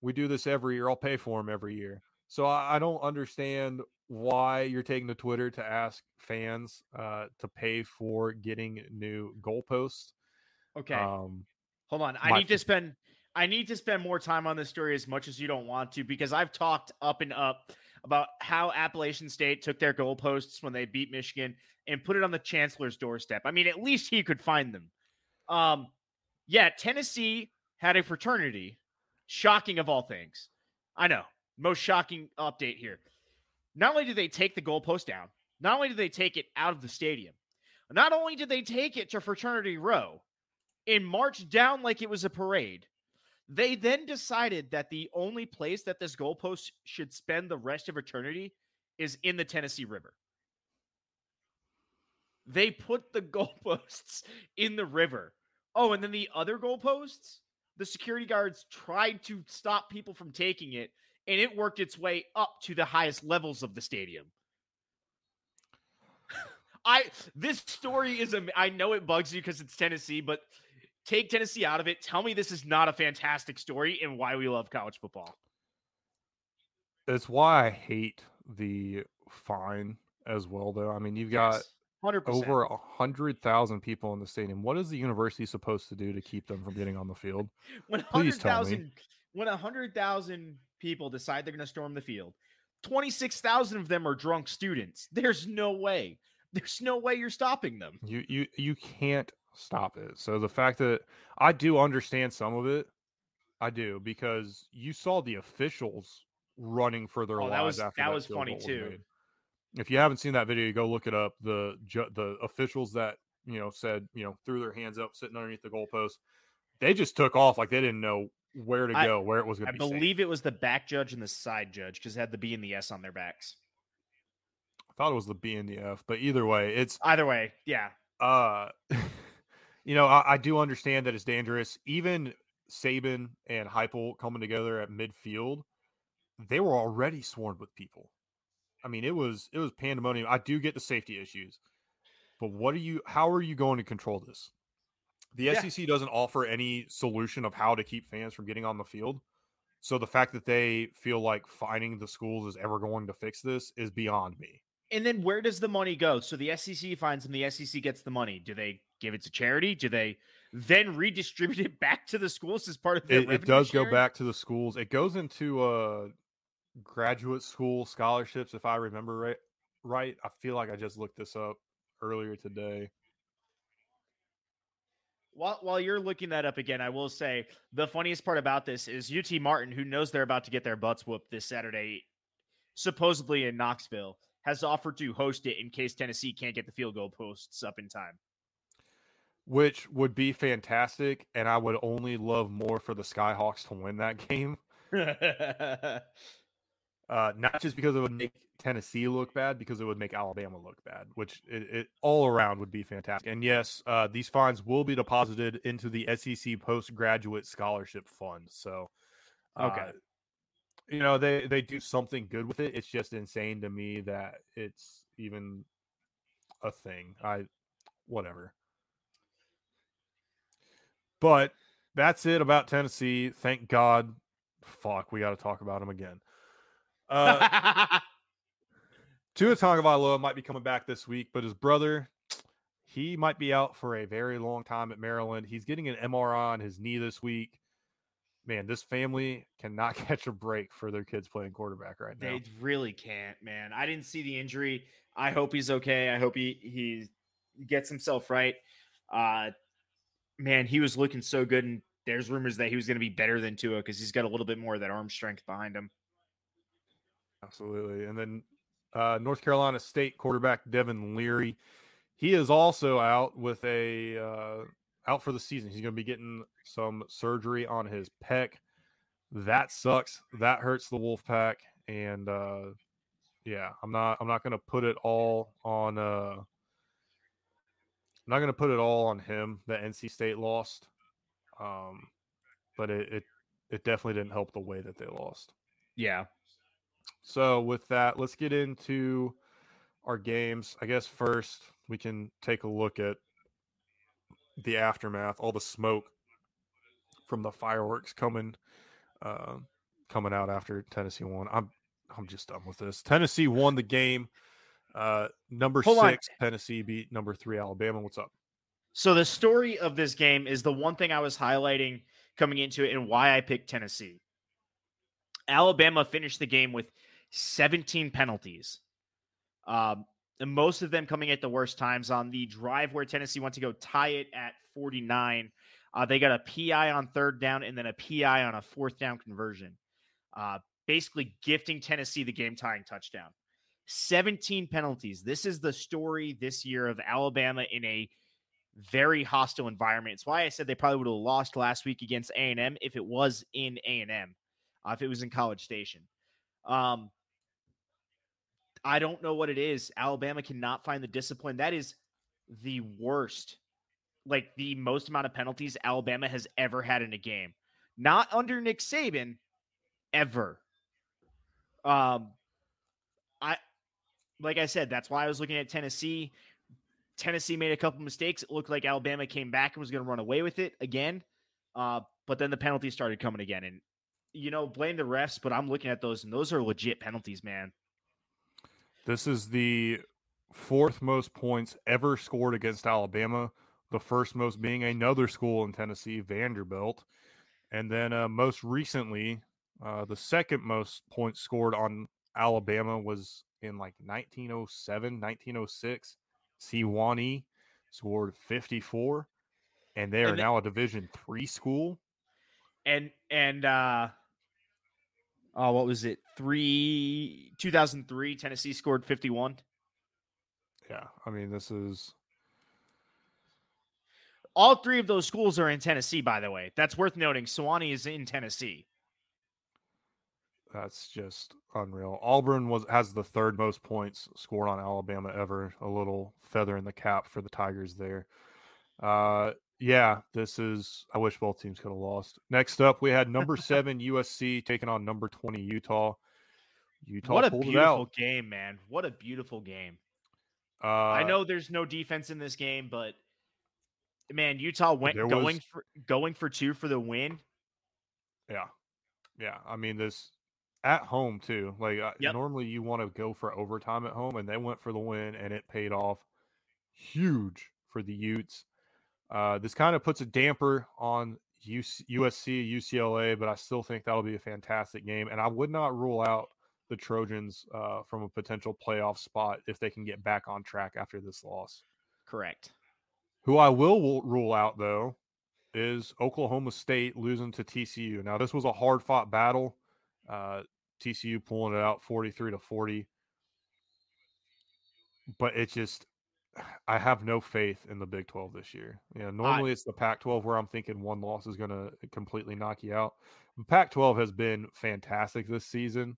we do this every year. I'll pay for them every year." So I, I don't understand why you're taking to Twitter to ask fans uh, to pay for getting new goalposts. Okay. Um, Hold on. I need to spend I need to spend more time on this story as much as you don't want to because I've talked up and up about how Appalachian State took their goalposts when they beat Michigan and put it on the chancellor's doorstep. I mean, at least he could find them. Um, yeah, Tennessee had a fraternity. Shocking of all things. I know. Most shocking update here. Not only did they take the goalpost down, not only did they take it out of the stadium, not only did they take it to Fraternity Row and march down like it was a parade, they then decided that the only place that this goalpost should spend the rest of eternity is in the Tennessee River. They put the goalposts in the river. Oh, and then the other goalposts, the security guards tried to stop people from taking it and it worked its way up to the highest levels of the stadium. I this story is a I know it bugs you because it's Tennessee, but take Tennessee out of it. Tell me this is not a fantastic story and why we love college football. It's why I hate the fine as well, though. I mean, you've got 100%. over a hundred thousand people in the stadium. What is the university supposed to do to keep them from getting on the field? when hundred thousand, when a hundred thousand people decide they're going to storm the field, 26,000 of them are drunk students. There's no way. There's no way you're stopping them. You you you can't stop it. So the fact that I do understand some of it, I do because you saw the officials running for their oh, lives that was, after that, that was funny too. Was if you haven't seen that video, go look it up. The the officials that you know said you know threw their hands up sitting underneath the goalpost, they just took off like they didn't know where to go, I, where it was going to be. I believe safe. it was the back judge and the side judge because it had the B and the S on their backs. I thought it was the B and the F, but either way, it's either way, yeah. Uh, you know, I, I do understand that it's dangerous. Even Saban and Heupel coming together at midfield, they were already swarmed with people. I mean, it was it was pandemonium. I do get the safety issues, but what are you? How are you going to control this? The Yeah. SEC doesn't offer any solution of how to keep fans from getting on the field. So the fact that they feel like finding the schools is ever going to fix this is beyond me. And then where does the money go? So the SEC finds them, the SEC gets the money. Do they give it to charity? Do they then redistribute it back to the schools as part of their It, it does go back to the schools. It goes into uh graduate school scholarships, if I remember right. Right. I feel like I just looked this up earlier today. While, while you're looking that up again, I will say the funniest part about this is UT Martin, who knows they're about to get their butts whooped this Saturday, supposedly in Knoxville, has offered to host it in case Tennessee can't get the field goal posts up in time. which would be fantastic. And I would only love more for the Skyhawks to win that game. Uh, not just because it would make Tennessee look bad, because it would make Alabama look bad, which it, it all around would be fantastic. And yes, uh, these funds will be deposited into the SEC postgraduate scholarship fund. So, uh, Okay. you know they they do something good with it. It's just insane to me that it's even a thing. I whatever. But that's it about Tennessee. Thank God. Fuck, we got to talk about them again. Uh, Tua Tagovailoa might be coming back this week, but his brother, he might be out for a very long time at Maryland. He's getting an MRI on his knee this week. Man, this family cannot catch a break for their kids playing quarterback right now. They really can't, man. I didn't see the injury. I hope he's okay. I hope he he gets himself right. Uh man, he was looking so good and there's rumors that he was going to be better than Tua because he's got a little bit more of that arm strength behind him. Absolutely. And then uh, North Carolina State quarterback Devin Leary, he is also out with a uh, out for the season. He's going to be getting some surgery on his pec. That sucks. That hurts the Wolfpack. And uh, yeah, I'm not. I'm not going to put it all on. Uh, I'm not going to put it all on him that NC State lost. Um, but it, it it definitely didn't help the way that they lost. Yeah. So with that, let's get into our games. I guess first we can take a look at the aftermath, all the smoke from the fireworks coming uh, coming out after Tennessee won. I'm I'm just done with this. Tennessee won the game. Uh, number Hold on. six, Tennessee beat number three, Alabama. What's up? So the story of this game is the one thing I was highlighting coming into it and why I picked Tennessee. Alabama finished the game with 17 penalties. Um, and most of them coming at the worst times on the drive where Tennessee went to go tie it at 49. Uh, they got a PI on third down and then a PI on a fourth down conversion, uh, basically gifting Tennessee the game tying touchdown. 17 penalties. This is the story this year of Alabama in a very hostile environment. It's why I said they probably would have lost last week against A and M if it was in A and M, uh, if it was in College Station. Um, I don't know what it is. Alabama cannot find the discipline. That is the worst, like the most amount of penalties Alabama has ever had in a game. Not under Nick Saban, ever. Um, I like I said, that's why I was looking at Tennessee. Tennessee made a couple mistakes. It looked like Alabama came back and was going to run away with it again. Uh, but then the penalties started coming again. And, you know, blame the refs, but I'm looking at those, and those are legit penalties, man. This is the fourth most points ever scored against Alabama. The first most being another school in Tennessee, Vanderbilt. And then uh, most recently, uh, the second most points scored on Alabama was in like 1907, 1906. Sewanee scored 54, and they are And now a Division three school. And, and, uh, oh, what was it? Three, 2003, Tennessee scored 51. Yeah, I mean this is All three of those schools are in Tennessee, by the way. That's worth noting. Sewanee is in Tennessee. That's just unreal. Auburn was has the third most points scored on Alabama ever. A little feather in the cap for the Tigers there. Uh, yeah, this is. I wish both teams could have lost. Next up, we had number seven USC taking on number twenty Utah. Utah what a beautiful out. game, man! What a beautiful game. Uh, I know there's no defense in this game, but man, Utah went going was- for going for two for the win. Yeah, yeah. I mean, this at home too. Like uh, Yep. normally you want to go for overtime at home, and they went for the win, and it paid off huge for the Utes. Uh, this kind of puts a damper on UC, USC, UCLA, but I still think that'll be a fantastic game, and I would not rule out the Trojans uh, from a potential playoff spot if they can get back on track after this loss. Correct. Who I will rule out though is Oklahoma State losing to TCU. Now this was a hard fought battle. Uh, TCU pulling it out 43 to 40. But it just I have no faith in the Big 12 this year. You know, normally it's the Pac 12 where I'm thinking one loss is going to completely knock you out. Pac 12 has been fantastic this season.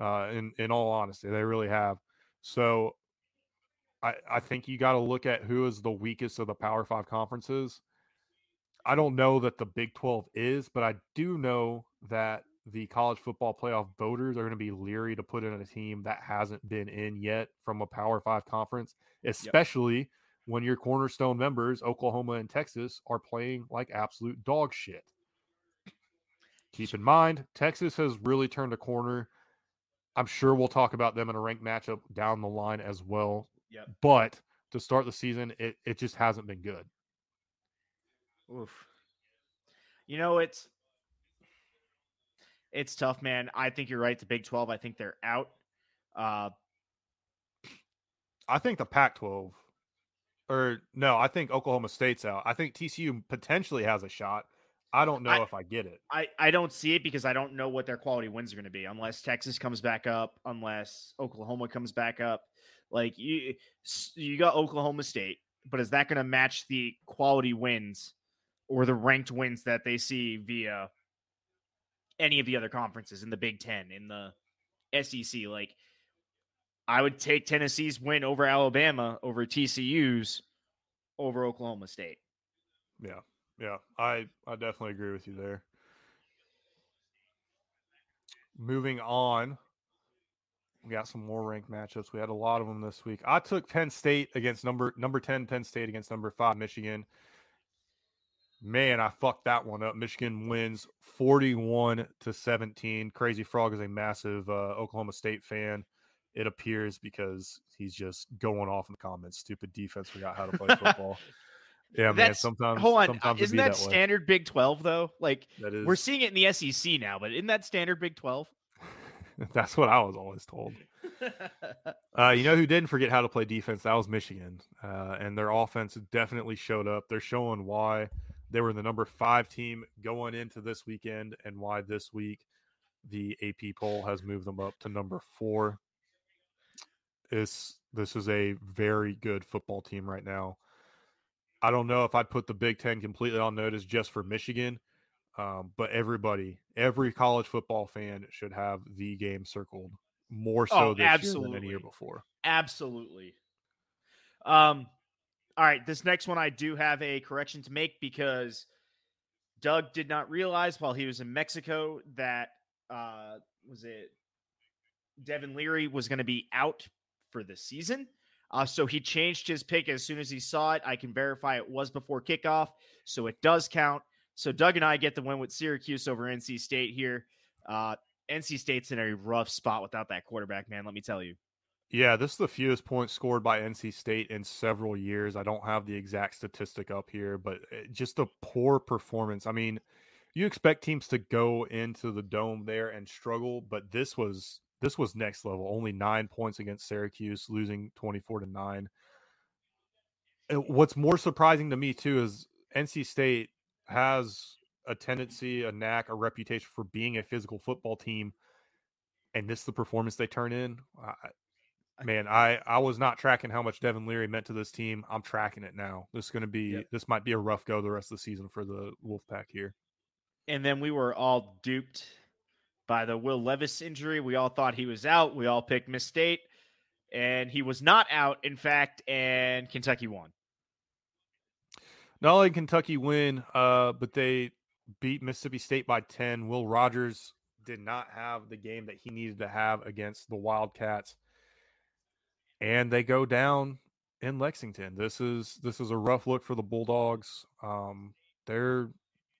Uh, in in all honesty, they really have. So I, I think you got to look at who is the weakest of the Power Five conferences. I don't know that the Big 12 is, but I do know that the college football playoff voters are going to be leery to put in a team that hasn't been in yet from a Power Five conference, especially when your cornerstone members, Oklahoma and Texas, are playing like absolute dog shit. Keep in mind, Texas has really turned a corner. I'm sure we'll talk about them in a ranked matchup down the line as well. Yep. But to start the season, it, it just hasn't been good. Oof. You know, it's it's tough, man. I think you're right. The Big 12, I think they're out. Uh, I think the Pac 12, or no, I think Oklahoma State's out. I think TCU potentially has a shot. I don't know I- if I get it. I, I don't see it because I don't know what their quality wins are going to be unless Texas comes back up, unless Oklahoma comes back up. Like you, you got Oklahoma State, but is that going to match the quality wins or the ranked wins that they see via any of the other conferences in the Big Ten, in the SEC? Like, I would take Tennessee's win over Alabama over TCU's over Oklahoma State. Yeah. Yeah. I, I definitely agree with you there. Moving on. We got some more ranked matchups. We had a lot of them this week. I took Penn State against number number 10 Penn State against number 5 Michigan. Man, I fucked that one up. Michigan wins 41 to 17. Crazy Frog is a massive uh, Oklahoma State fan. It appears because he's just going off in the comments. Stupid defense forgot how to play football. yeah, man. Sometimes, Hold on, sometimes isn't that, that way. standard Big Twelve though? Like is we're seeing it in the SEC now, but isn't that standard Big Twelve? That's what I was always told. Uh, you know who didn't forget how to play defense? That was Michigan. Uh, and their offense definitely showed up. They're showing why they were the number five team going into this weekend and why this week the AP poll has moved them up to number four. Is this is a very good football team right now. I don't know if I'd put the Big Ten completely on notice just for Michigan, um, but everybody, every college football fan should have the game circled more so Oh, this year than any year before. Absolutely. Um, all right, this next one I do have a correction to make because Doug did not realize while he was in Mexico that uh was it Devin Leary was going to be out for the season. Uh, so he changed his pick as soon as he saw it. I can verify it was before kickoff, so it does count. So Doug and I get the win with Syracuse over NC State here. Uh, NC State's in a rough spot without that quarterback, man. Let me tell you. Yeah, this is the fewest points scored by NC State in several years. I don't have the exact statistic up here, but uh, just a poor performance. I mean, you expect teams to go into the dome there and struggle, but this was this was next level. Only nine points against Syracuse, losing twenty four to nine. What's more surprising to me too is NC State has a tendency, a knack, a reputation for being a physical football team, and this is the performance they turn in. I, Man, I I was not tracking how much Devin Leary meant to this team. I'm tracking it now. This is going to be Yep. this might be a rough go the rest of the season for the Wolfpack here. And then we were all duped by the Will Levis injury. We all thought he was out. We all picked Miss State, and he was not out, in fact, and Kentucky won. Not only did Kentucky win, uh, but they beat Mississippi State by 10. Will Rogers did not have the game that he needed to have against the Wildcats. And they go down in Lexington. This is this is a rough look for the Bulldogs. Um, their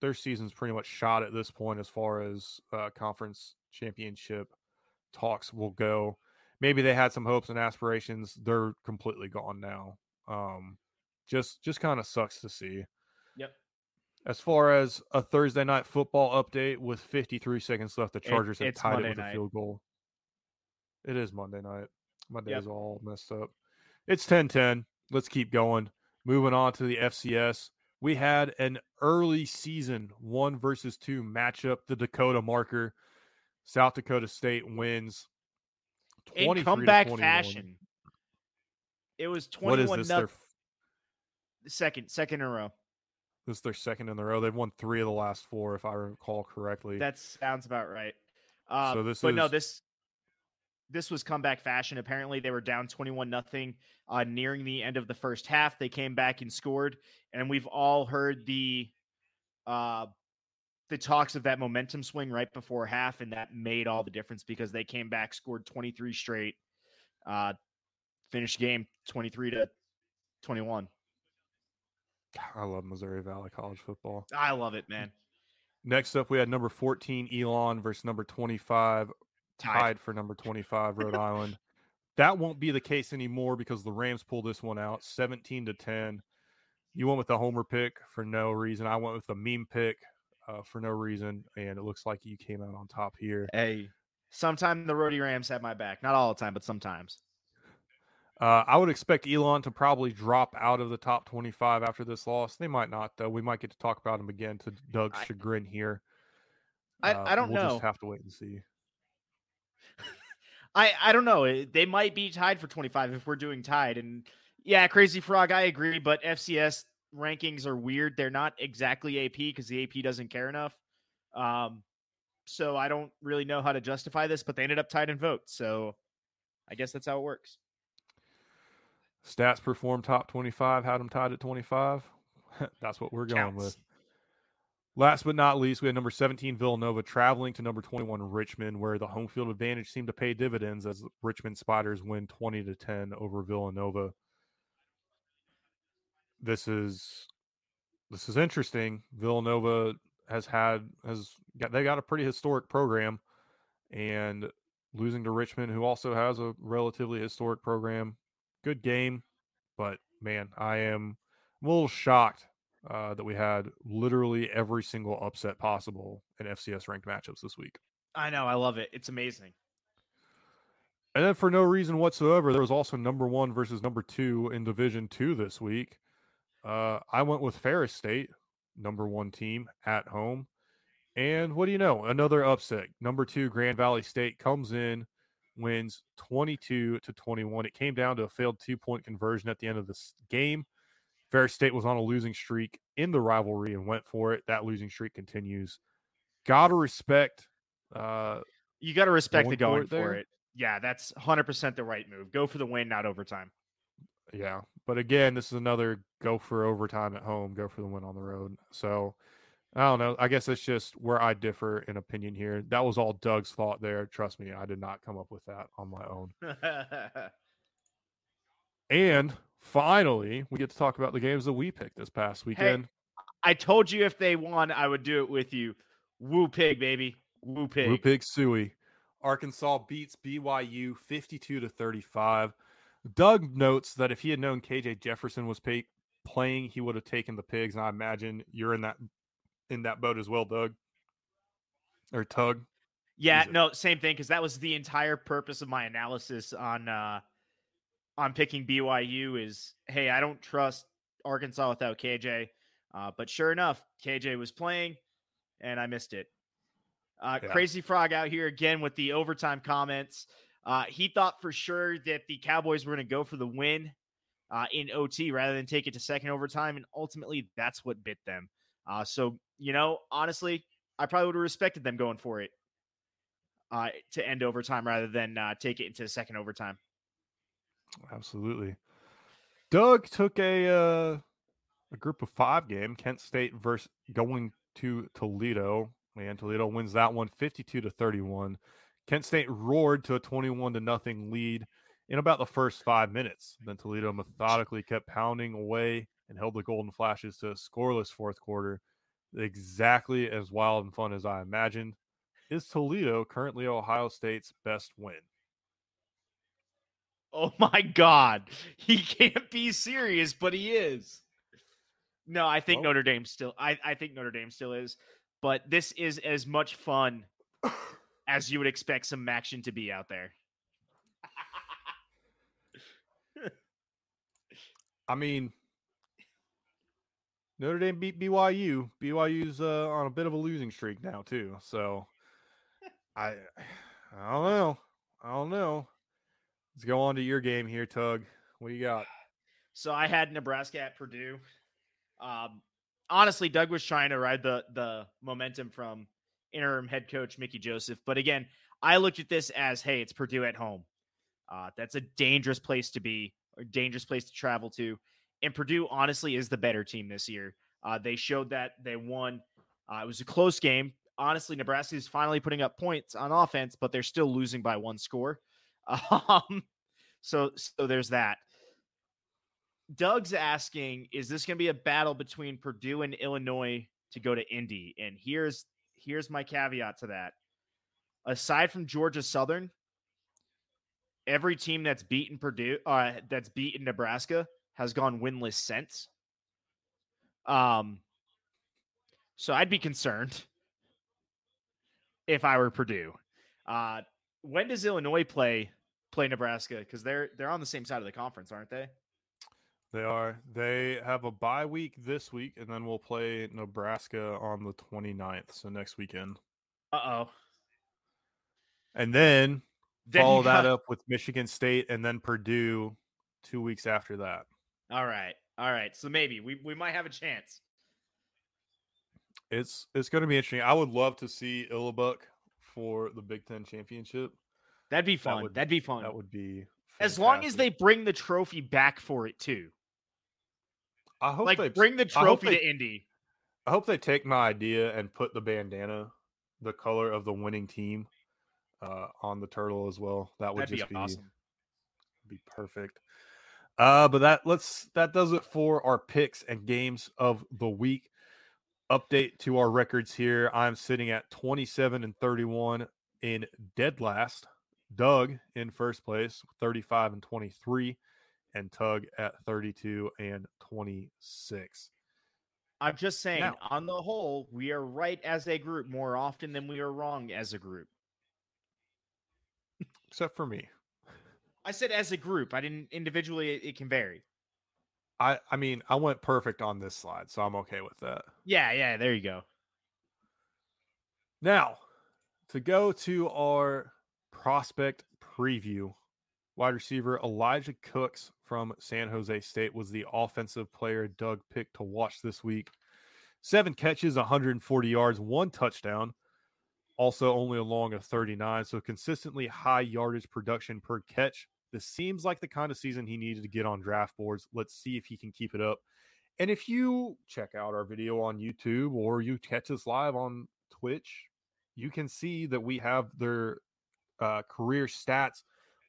their season's pretty much shot at this point as far as uh, conference championship talks will go. Maybe they had some hopes and aspirations. They're completely gone now. Um, just just kind of sucks to see. Yep. As far as a Thursday night football update with 53 seconds left, the It- Chargers have tied Monday it with night. a field goal. It is Monday night. Monday Yep. is all messed up. It's 10 10. Let's keep going. Moving on to the FCS. We had an early season one versus two matchup, the Dakota marker. South Dakota State wins. In 23 to comeback fashion. It was What is 21 this? nothing. Their, Second, second in a row. this is their second in a row. They've won three of the last four, if I recall correctly. That sounds about right. Uh, So this but no, this this was comeback fashion. Apparently, they were down twenty-one nothing uh, nearing the end of the first half. They came back and scored, and we've all heard the uh, the talks of that momentum swing right before half, and that made all the difference because they came back, scored twenty-three straight, uh, finished game twenty-three to twenty-one. I love Missouri Valley College football. I love it, man. Next up, we had number 14, Elon, versus number 25, Tied. tied for number 25, Rhode Island. That won't be the case anymore because the Rams pulled this one out 17 to 10. You went with the homer pick for no reason. I went with the meme pick uh, for no reason. And it looks like you came out on top here. Hey, sometimes the Rhodey Rams have my back. Not all the time, but sometimes. Uh, I would expect Elon to probably drop out of the top 25 after this loss. They might not, though. We might get to talk about him again to Doug's I- chagrin here. I, Uh, I don't know. we'll know. just have to wait and see. I I don't know. Eh, They might be tied for 25 if we're doing tied. And yeah, Crazy Frog, I agree. But FCS rankings are weird. They're not exactly AP because the AP doesn't care enough. Um, so I don't really know how to justify this, but they ended up tied in votes. So I guess that's how it works. Stats perform top 25, had them tied at 25. That's what we're going Counts. with. Last but not least, we had number 17 Villanova traveling to number 21 Richmond, where the home field advantage seemed to pay dividends as Richmond Spiders win 20 to 10 over Villanova. This is this is interesting. Villanova has had has got they got a pretty historic program, and losing to Richmond, who also has a relatively historic program, good game, but man, I am I'm a little shocked uh, that we had literally every single upset possible in FCS ranked matchups this week. I know. I love it. It's amazing. And then for no reason whatsoever, there was also number one versus number two in Division Two this week. Uh, I went with Ferris State, number one team at home. And what do you know? Another upset. Number two, Grand Valley State comes in, wins 22 to 21. It came down to a failed two point conversion at the end of this game. Ferris State was on a losing streak in the rivalry and went for it. That losing streak continues. Gotta respect uh, You got to respect the Going for it for it. Yeah, that's 100% the right move. Go for the win, not overtime. Yeah. But again, this is another go for overtime at home, go for the win on the road. So I don't know. I guess that's just where I differ in opinion here. That was all Doug's thought there. Trust me, I did not come up with that on my own. And finally, we get to talk about the games that we picked this past weekend. I told you if they won, I would do it with you. Woo pig, baby. Woo pig. Woo Pig Sooie. Arkansas beats BYU 52 to 35. Doug notes that if he had known KJ Jefferson was pay- playing, he would have taken the pigs. And I imagine you're in that in that boat as well, Doug. Or Tug. Yeah, no, same thing because that was the entire purpose of my analysis on uh on picking BYU is hey, I don't trust Arkansas without KJ. Uh, but sure enough, KJ was playing and I missed it. Uh, Yeah. Crazy Frog out here again with the overtime comments. Uh, he thought for sure that the Cowboys were going to go for the win uh, in OT rather than take it to second overtime, and ultimately that's what bit them. Uh, so you know, honestly, I probably would have respected them going for it uh, to end overtime rather than uh, take it into second overtime. Absolutely. Doug took a uh, a group of five game, Kent State versus going to Toledo. And Toledo wins that one 52 to 31. Kent State roared to a 21 to nothing lead in about the first five minutes. Then Toledo methodically kept pounding away and held the Golden Flashes to a scoreless fourth quarter. Exactly as wild and fun as I imagined. Is Toledo currently Ohio State's best win? Oh my God. He can't be serious, but he is. No, I think Notre Dame still I, I think Notre Dame still is. But this is as much fun as you would expect some action to be out there. I mean, Notre Dame beat BYU. BYU's uh, on a bit of a losing streak now too. So I, I don't know. I don't know. Let's go on to your game here, Tug. What do you got? So I had Nebraska at Purdue. Um, honestly, Doug was trying to ride the the momentum from interim head coach Mickey Joseph, but again, I looked at this as, hey, it's Purdue at home. Uh, that's a dangerous place to be, a dangerous place to travel to. And Purdue, honestly, is the better team this year. Uh, they showed that they won. Uh, it was a close game. Honestly, Nebraska is finally putting up points on offense, but they're still losing by one score. Um, so, so there's that. Doug's asking, is this going to be a battle between Purdue and Illinois to go to Indy? And here's here's my caveat to that. Aside from Georgia Southern, every team that's beaten Purdue, uh, that's beaten Nebraska, has gone winless since. Um, so I'd be concerned if I were Purdue. Uh, when does Illinois play play Nebraska? Because they're they're on the same side of the conference, aren't they? They are. They have a bye week this week, and then we'll play Nebraska on the 29th, so next weekend. Uh oh. And then Then follow that got- up with Michigan State and then Purdue two weeks after that. All right. All right. So maybe we, we might have a chance. It's it's going to be interesting. I would love to see Illibuck for the Big Ten championship. That'd be fun. would- That'd be fun. That would be as long as they bring the trophy back for it too. I hope Like they bring the trophy they- to Indy. I hope they take my idea and put the bandana, the color of the winning team, uh, on the turtle as well. That would That'd just be be awesome. be perfect. Uh, but that let's that does it for our picks and games of the week. Update to our records here. I'm sitting at 27 and 31 in dead last. Doug in first place, 35 and 23, and Tug at 32 and 26. I'm just saying, Now- on the whole, we are right as a group more often than we are wrong as a group. Except for me. I said as a group. I didn't individually. It, it can vary. I I mean, I went perfect on this slide, so I'm okay with that. Yeah. Yeah. There you go. Now, to go to our prospect preview, wide receiver Elijah Cooks from San Jose State was the offensive player Doug picked to watch this week. Seven catches, 140 yards, one touchdown. Also, only along a 39. So, consistently high yardage production per catch. This seems like the kind of season he needed to get on draft boards. Let's see if he can keep it up. And if you check out our video on YouTube or you catch us live on Twitch, you can see that we have their uh, career stats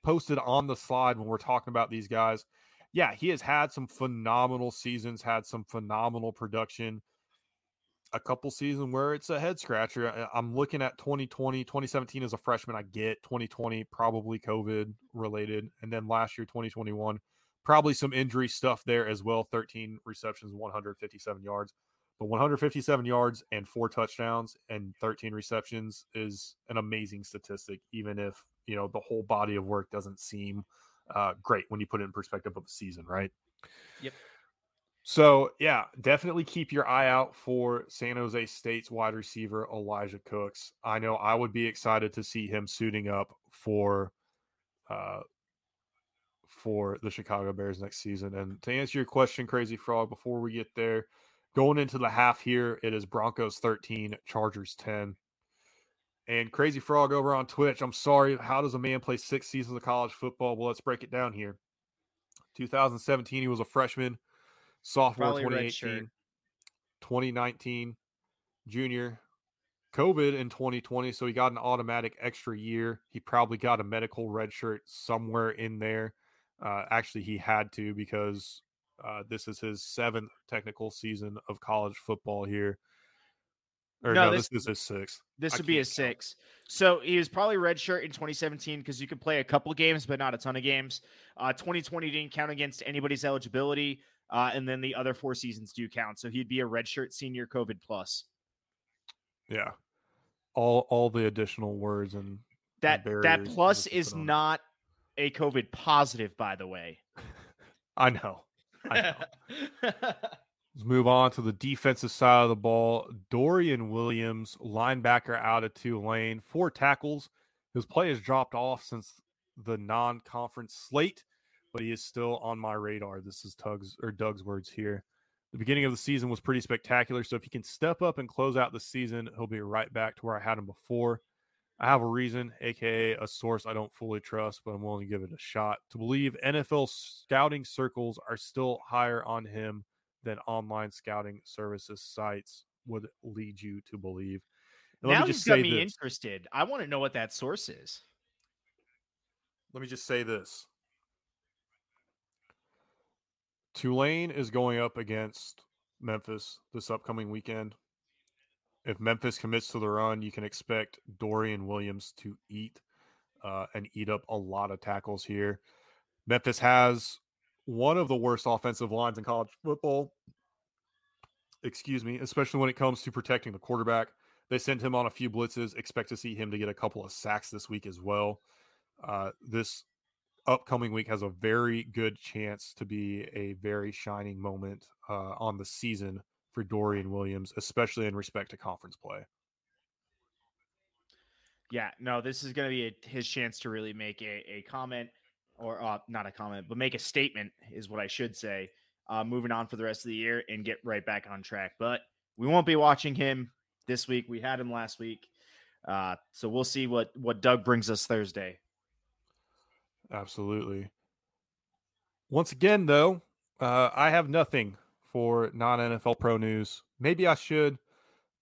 posted on the slide when we're talking about these guys. Yeah, he has had some phenomenal seasons, had some phenomenal production. A couple seasons where it's a head scratcher. I'm looking at 2020, 2017 as a freshman. I get 2020, probably COVID related. And then last year, 2021, probably some injury stuff there as well 13 receptions, 157 yards. But 157 yards and four touchdowns and 13 receptions is an amazing statistic, even if you know the whole body of work doesn't seem uh, great when you put it in perspective of a season, right? Yep. So yeah, definitely keep your eye out for San Jose State's wide receiver Elijah Cooks. I know I would be excited to see him suiting up for uh for the Chicago Bears next season. And to answer your question, Crazy Frog, before we get there, going into the half here, it is Broncos 13, Chargers 10. And Crazy Frog over on Twitch, I'm sorry, how does a man play six seasons of college football? Well, let's break it down here. 2017, he was a freshman, sophomore Probably 2018, 2019, junior, COVID in 2020, so he got an automatic extra year. He probably got a medical red shirt somewhere in there. Uh, actually, he had to because uh, this is his seventh technical season of college football here. Or no, no this, this, is his sixth. This I would be his sixth. So he was probably red shirt in 2017 because you could play a couple games, but not a ton of games. Uh, 2020 didn't count against anybody's eligibility, uh, and then the other four seasons do count. So he'd be a redshirt senior COVID plus. Yeah, all all the additional words and that that plus is not a COVID positive, by the way. I know. I know. Let's move on to the defensive side of the ball. Dorian Williams, linebacker out of Tulane, four tackles. His play has dropped off since the non-conference slate, but he is still on my radar. This is Tug's or Doug's words here. The beginning of the season was pretty spectacular. So if he can step up and close out the season, he'll be right back to where I had him before. I have a reason, aka a source I don't fully trust, but I'm willing to give it a shot to believe NFL scouting circles are still higher on him than online scouting services sites would lead you to believe. And now let me just got me this. interested. I want to know what that source is. Let me just say this. Tulane is going up against Memphis this upcoming weekend. If Memphis commits to the run, you can expect Dorian Williams to eat uh, and eat up a lot of tackles here. Memphis has one of the worst offensive lines in college football. Excuse me, especially when it comes to protecting the quarterback. They sent him on a few blitzes. Expect to see him to get a couple of sacks this week as well. Uh, this upcoming week has a very good chance to be a very shining moment uh, on the season for Dorian Williams, especially in respect to conference play. Yeah, no, this is going to be a, his chance to really make a, a comment or uh, not a comment, but make a statement is what I should say. Uh, moving on for the rest of the year and get right back on track. But we won't be watching him this week. We had him last week, uh, so we'll see what what Doug brings us Thursday. Absolutely. Once again, though, uh, I have nothing for non NFL pro news. Maybe I should,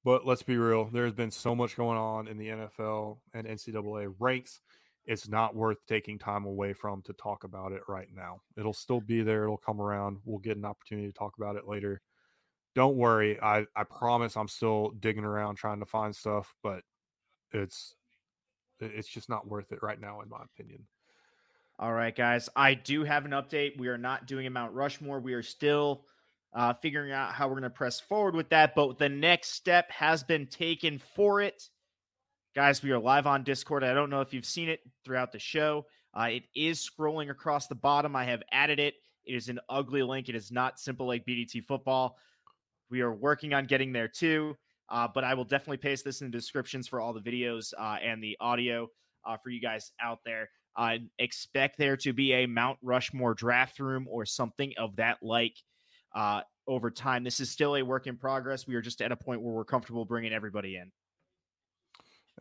but let's be real. There's been so much going on in the NFL and NCAA ranks it's not worth taking time away from to talk about it right now. It'll still be there. It'll come around. We'll get an opportunity to talk about it later. Don't worry. I, I promise I'm still digging around trying to find stuff, but it's it's just not worth it right now, in my opinion. All right, guys. I do have an update. We are not doing a Mount Rushmore. We are still uh, figuring out how we're going to press forward with that, but the next step has been taken for it. Guys, we are live on Discord. I don't know if you've seen it throughout the show. Uh, it is scrolling across the bottom. I have added it. It is an ugly link. It is not simple like BDT football. We are working on getting there too. Uh, but I will definitely paste this in the descriptions for all the videos uh, and the audio uh, for you guys out there. Uh, expect there to be a Mount Rushmore draft room or something of that like uh, over time. This is still a work in progress. We are just at a point where we're comfortable bringing everybody in.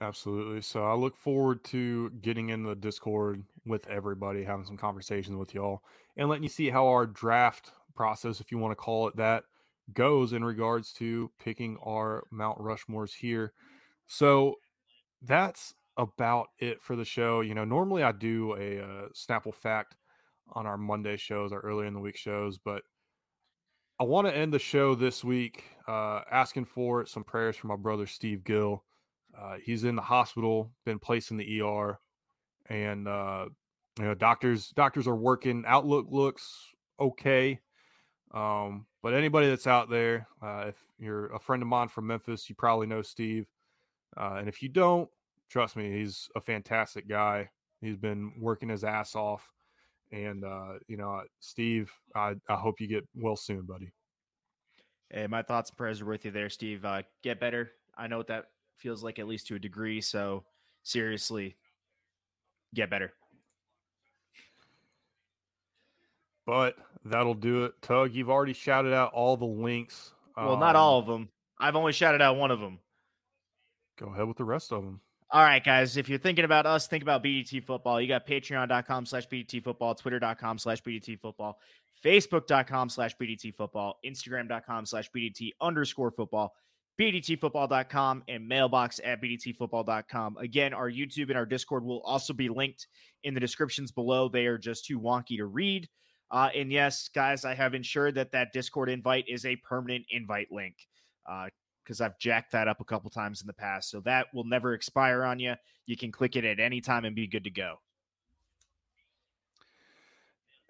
Absolutely. So I look forward to getting in the Discord with everybody, having some conversations with y'all, and letting you see how our draft process, if you want to call it that, goes in regards to picking our Mount Rushmores here. So that's about it for the show. You know, normally I do a uh, Snapple fact on our Monday shows, our early in the week shows, but I want to end the show this week uh, asking for some prayers for my brother Steve Gill. Uh, he's in the hospital, been placed in the ER, and uh, you know doctors doctors are working. Outlook looks okay, um, but anybody that's out there, uh, if you're a friend of mine from Memphis, you probably know Steve, uh, and if you don't, trust me, he's a fantastic guy. He's been working his ass off, and uh, you know, Steve, I, I hope you get well soon, buddy. Hey, my thoughts and prayers are with you there, Steve. Uh, get better. I know what that feels like at least to a degree. So seriously, get better. But that'll do it. Tug, you've already shouted out all the links. Well, um, not all of them. I've only shouted out one of them. Go ahead with the rest of them. All right, guys. If you're thinking about us, think about BDT football. You got patreon.com slash BDT football, twitter.com slash BDT football, facebook.com slash BDT football, instagram.com slash BDT underscore football. bdtfootball.com and mailbox at bdtfootball.com. Again, our YouTube and our Discord will also be linked in the descriptions below. They are just too wonky to read. Uh, and yes, guys, I have ensured that that Discord invite is a permanent invite link because I've jacked that up a couple times in the past. So that will never expire on you. You can click it at any time and be good to go.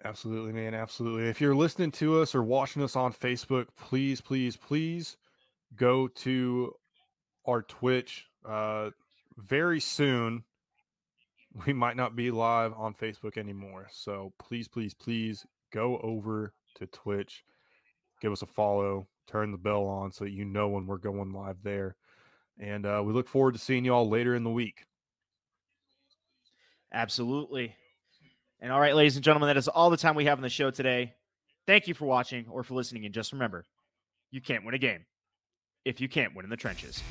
Absolutely, man. Absolutely. If you're listening to us or watching us on Facebook, please, please, please go to our Twitch. Uh, very soon, we might not be live on Facebook anymore. So please, please, please go over to Twitch, give us a follow, turn the bell on so that you know when we're going live there. And uh, we look forward to seeing you all later in the week. Absolutely. And all right, ladies and gentlemen, that is all the time we have on the show today. Thank you for watching or for listening. And just remember, you can't win a game if you can't win in the trenches.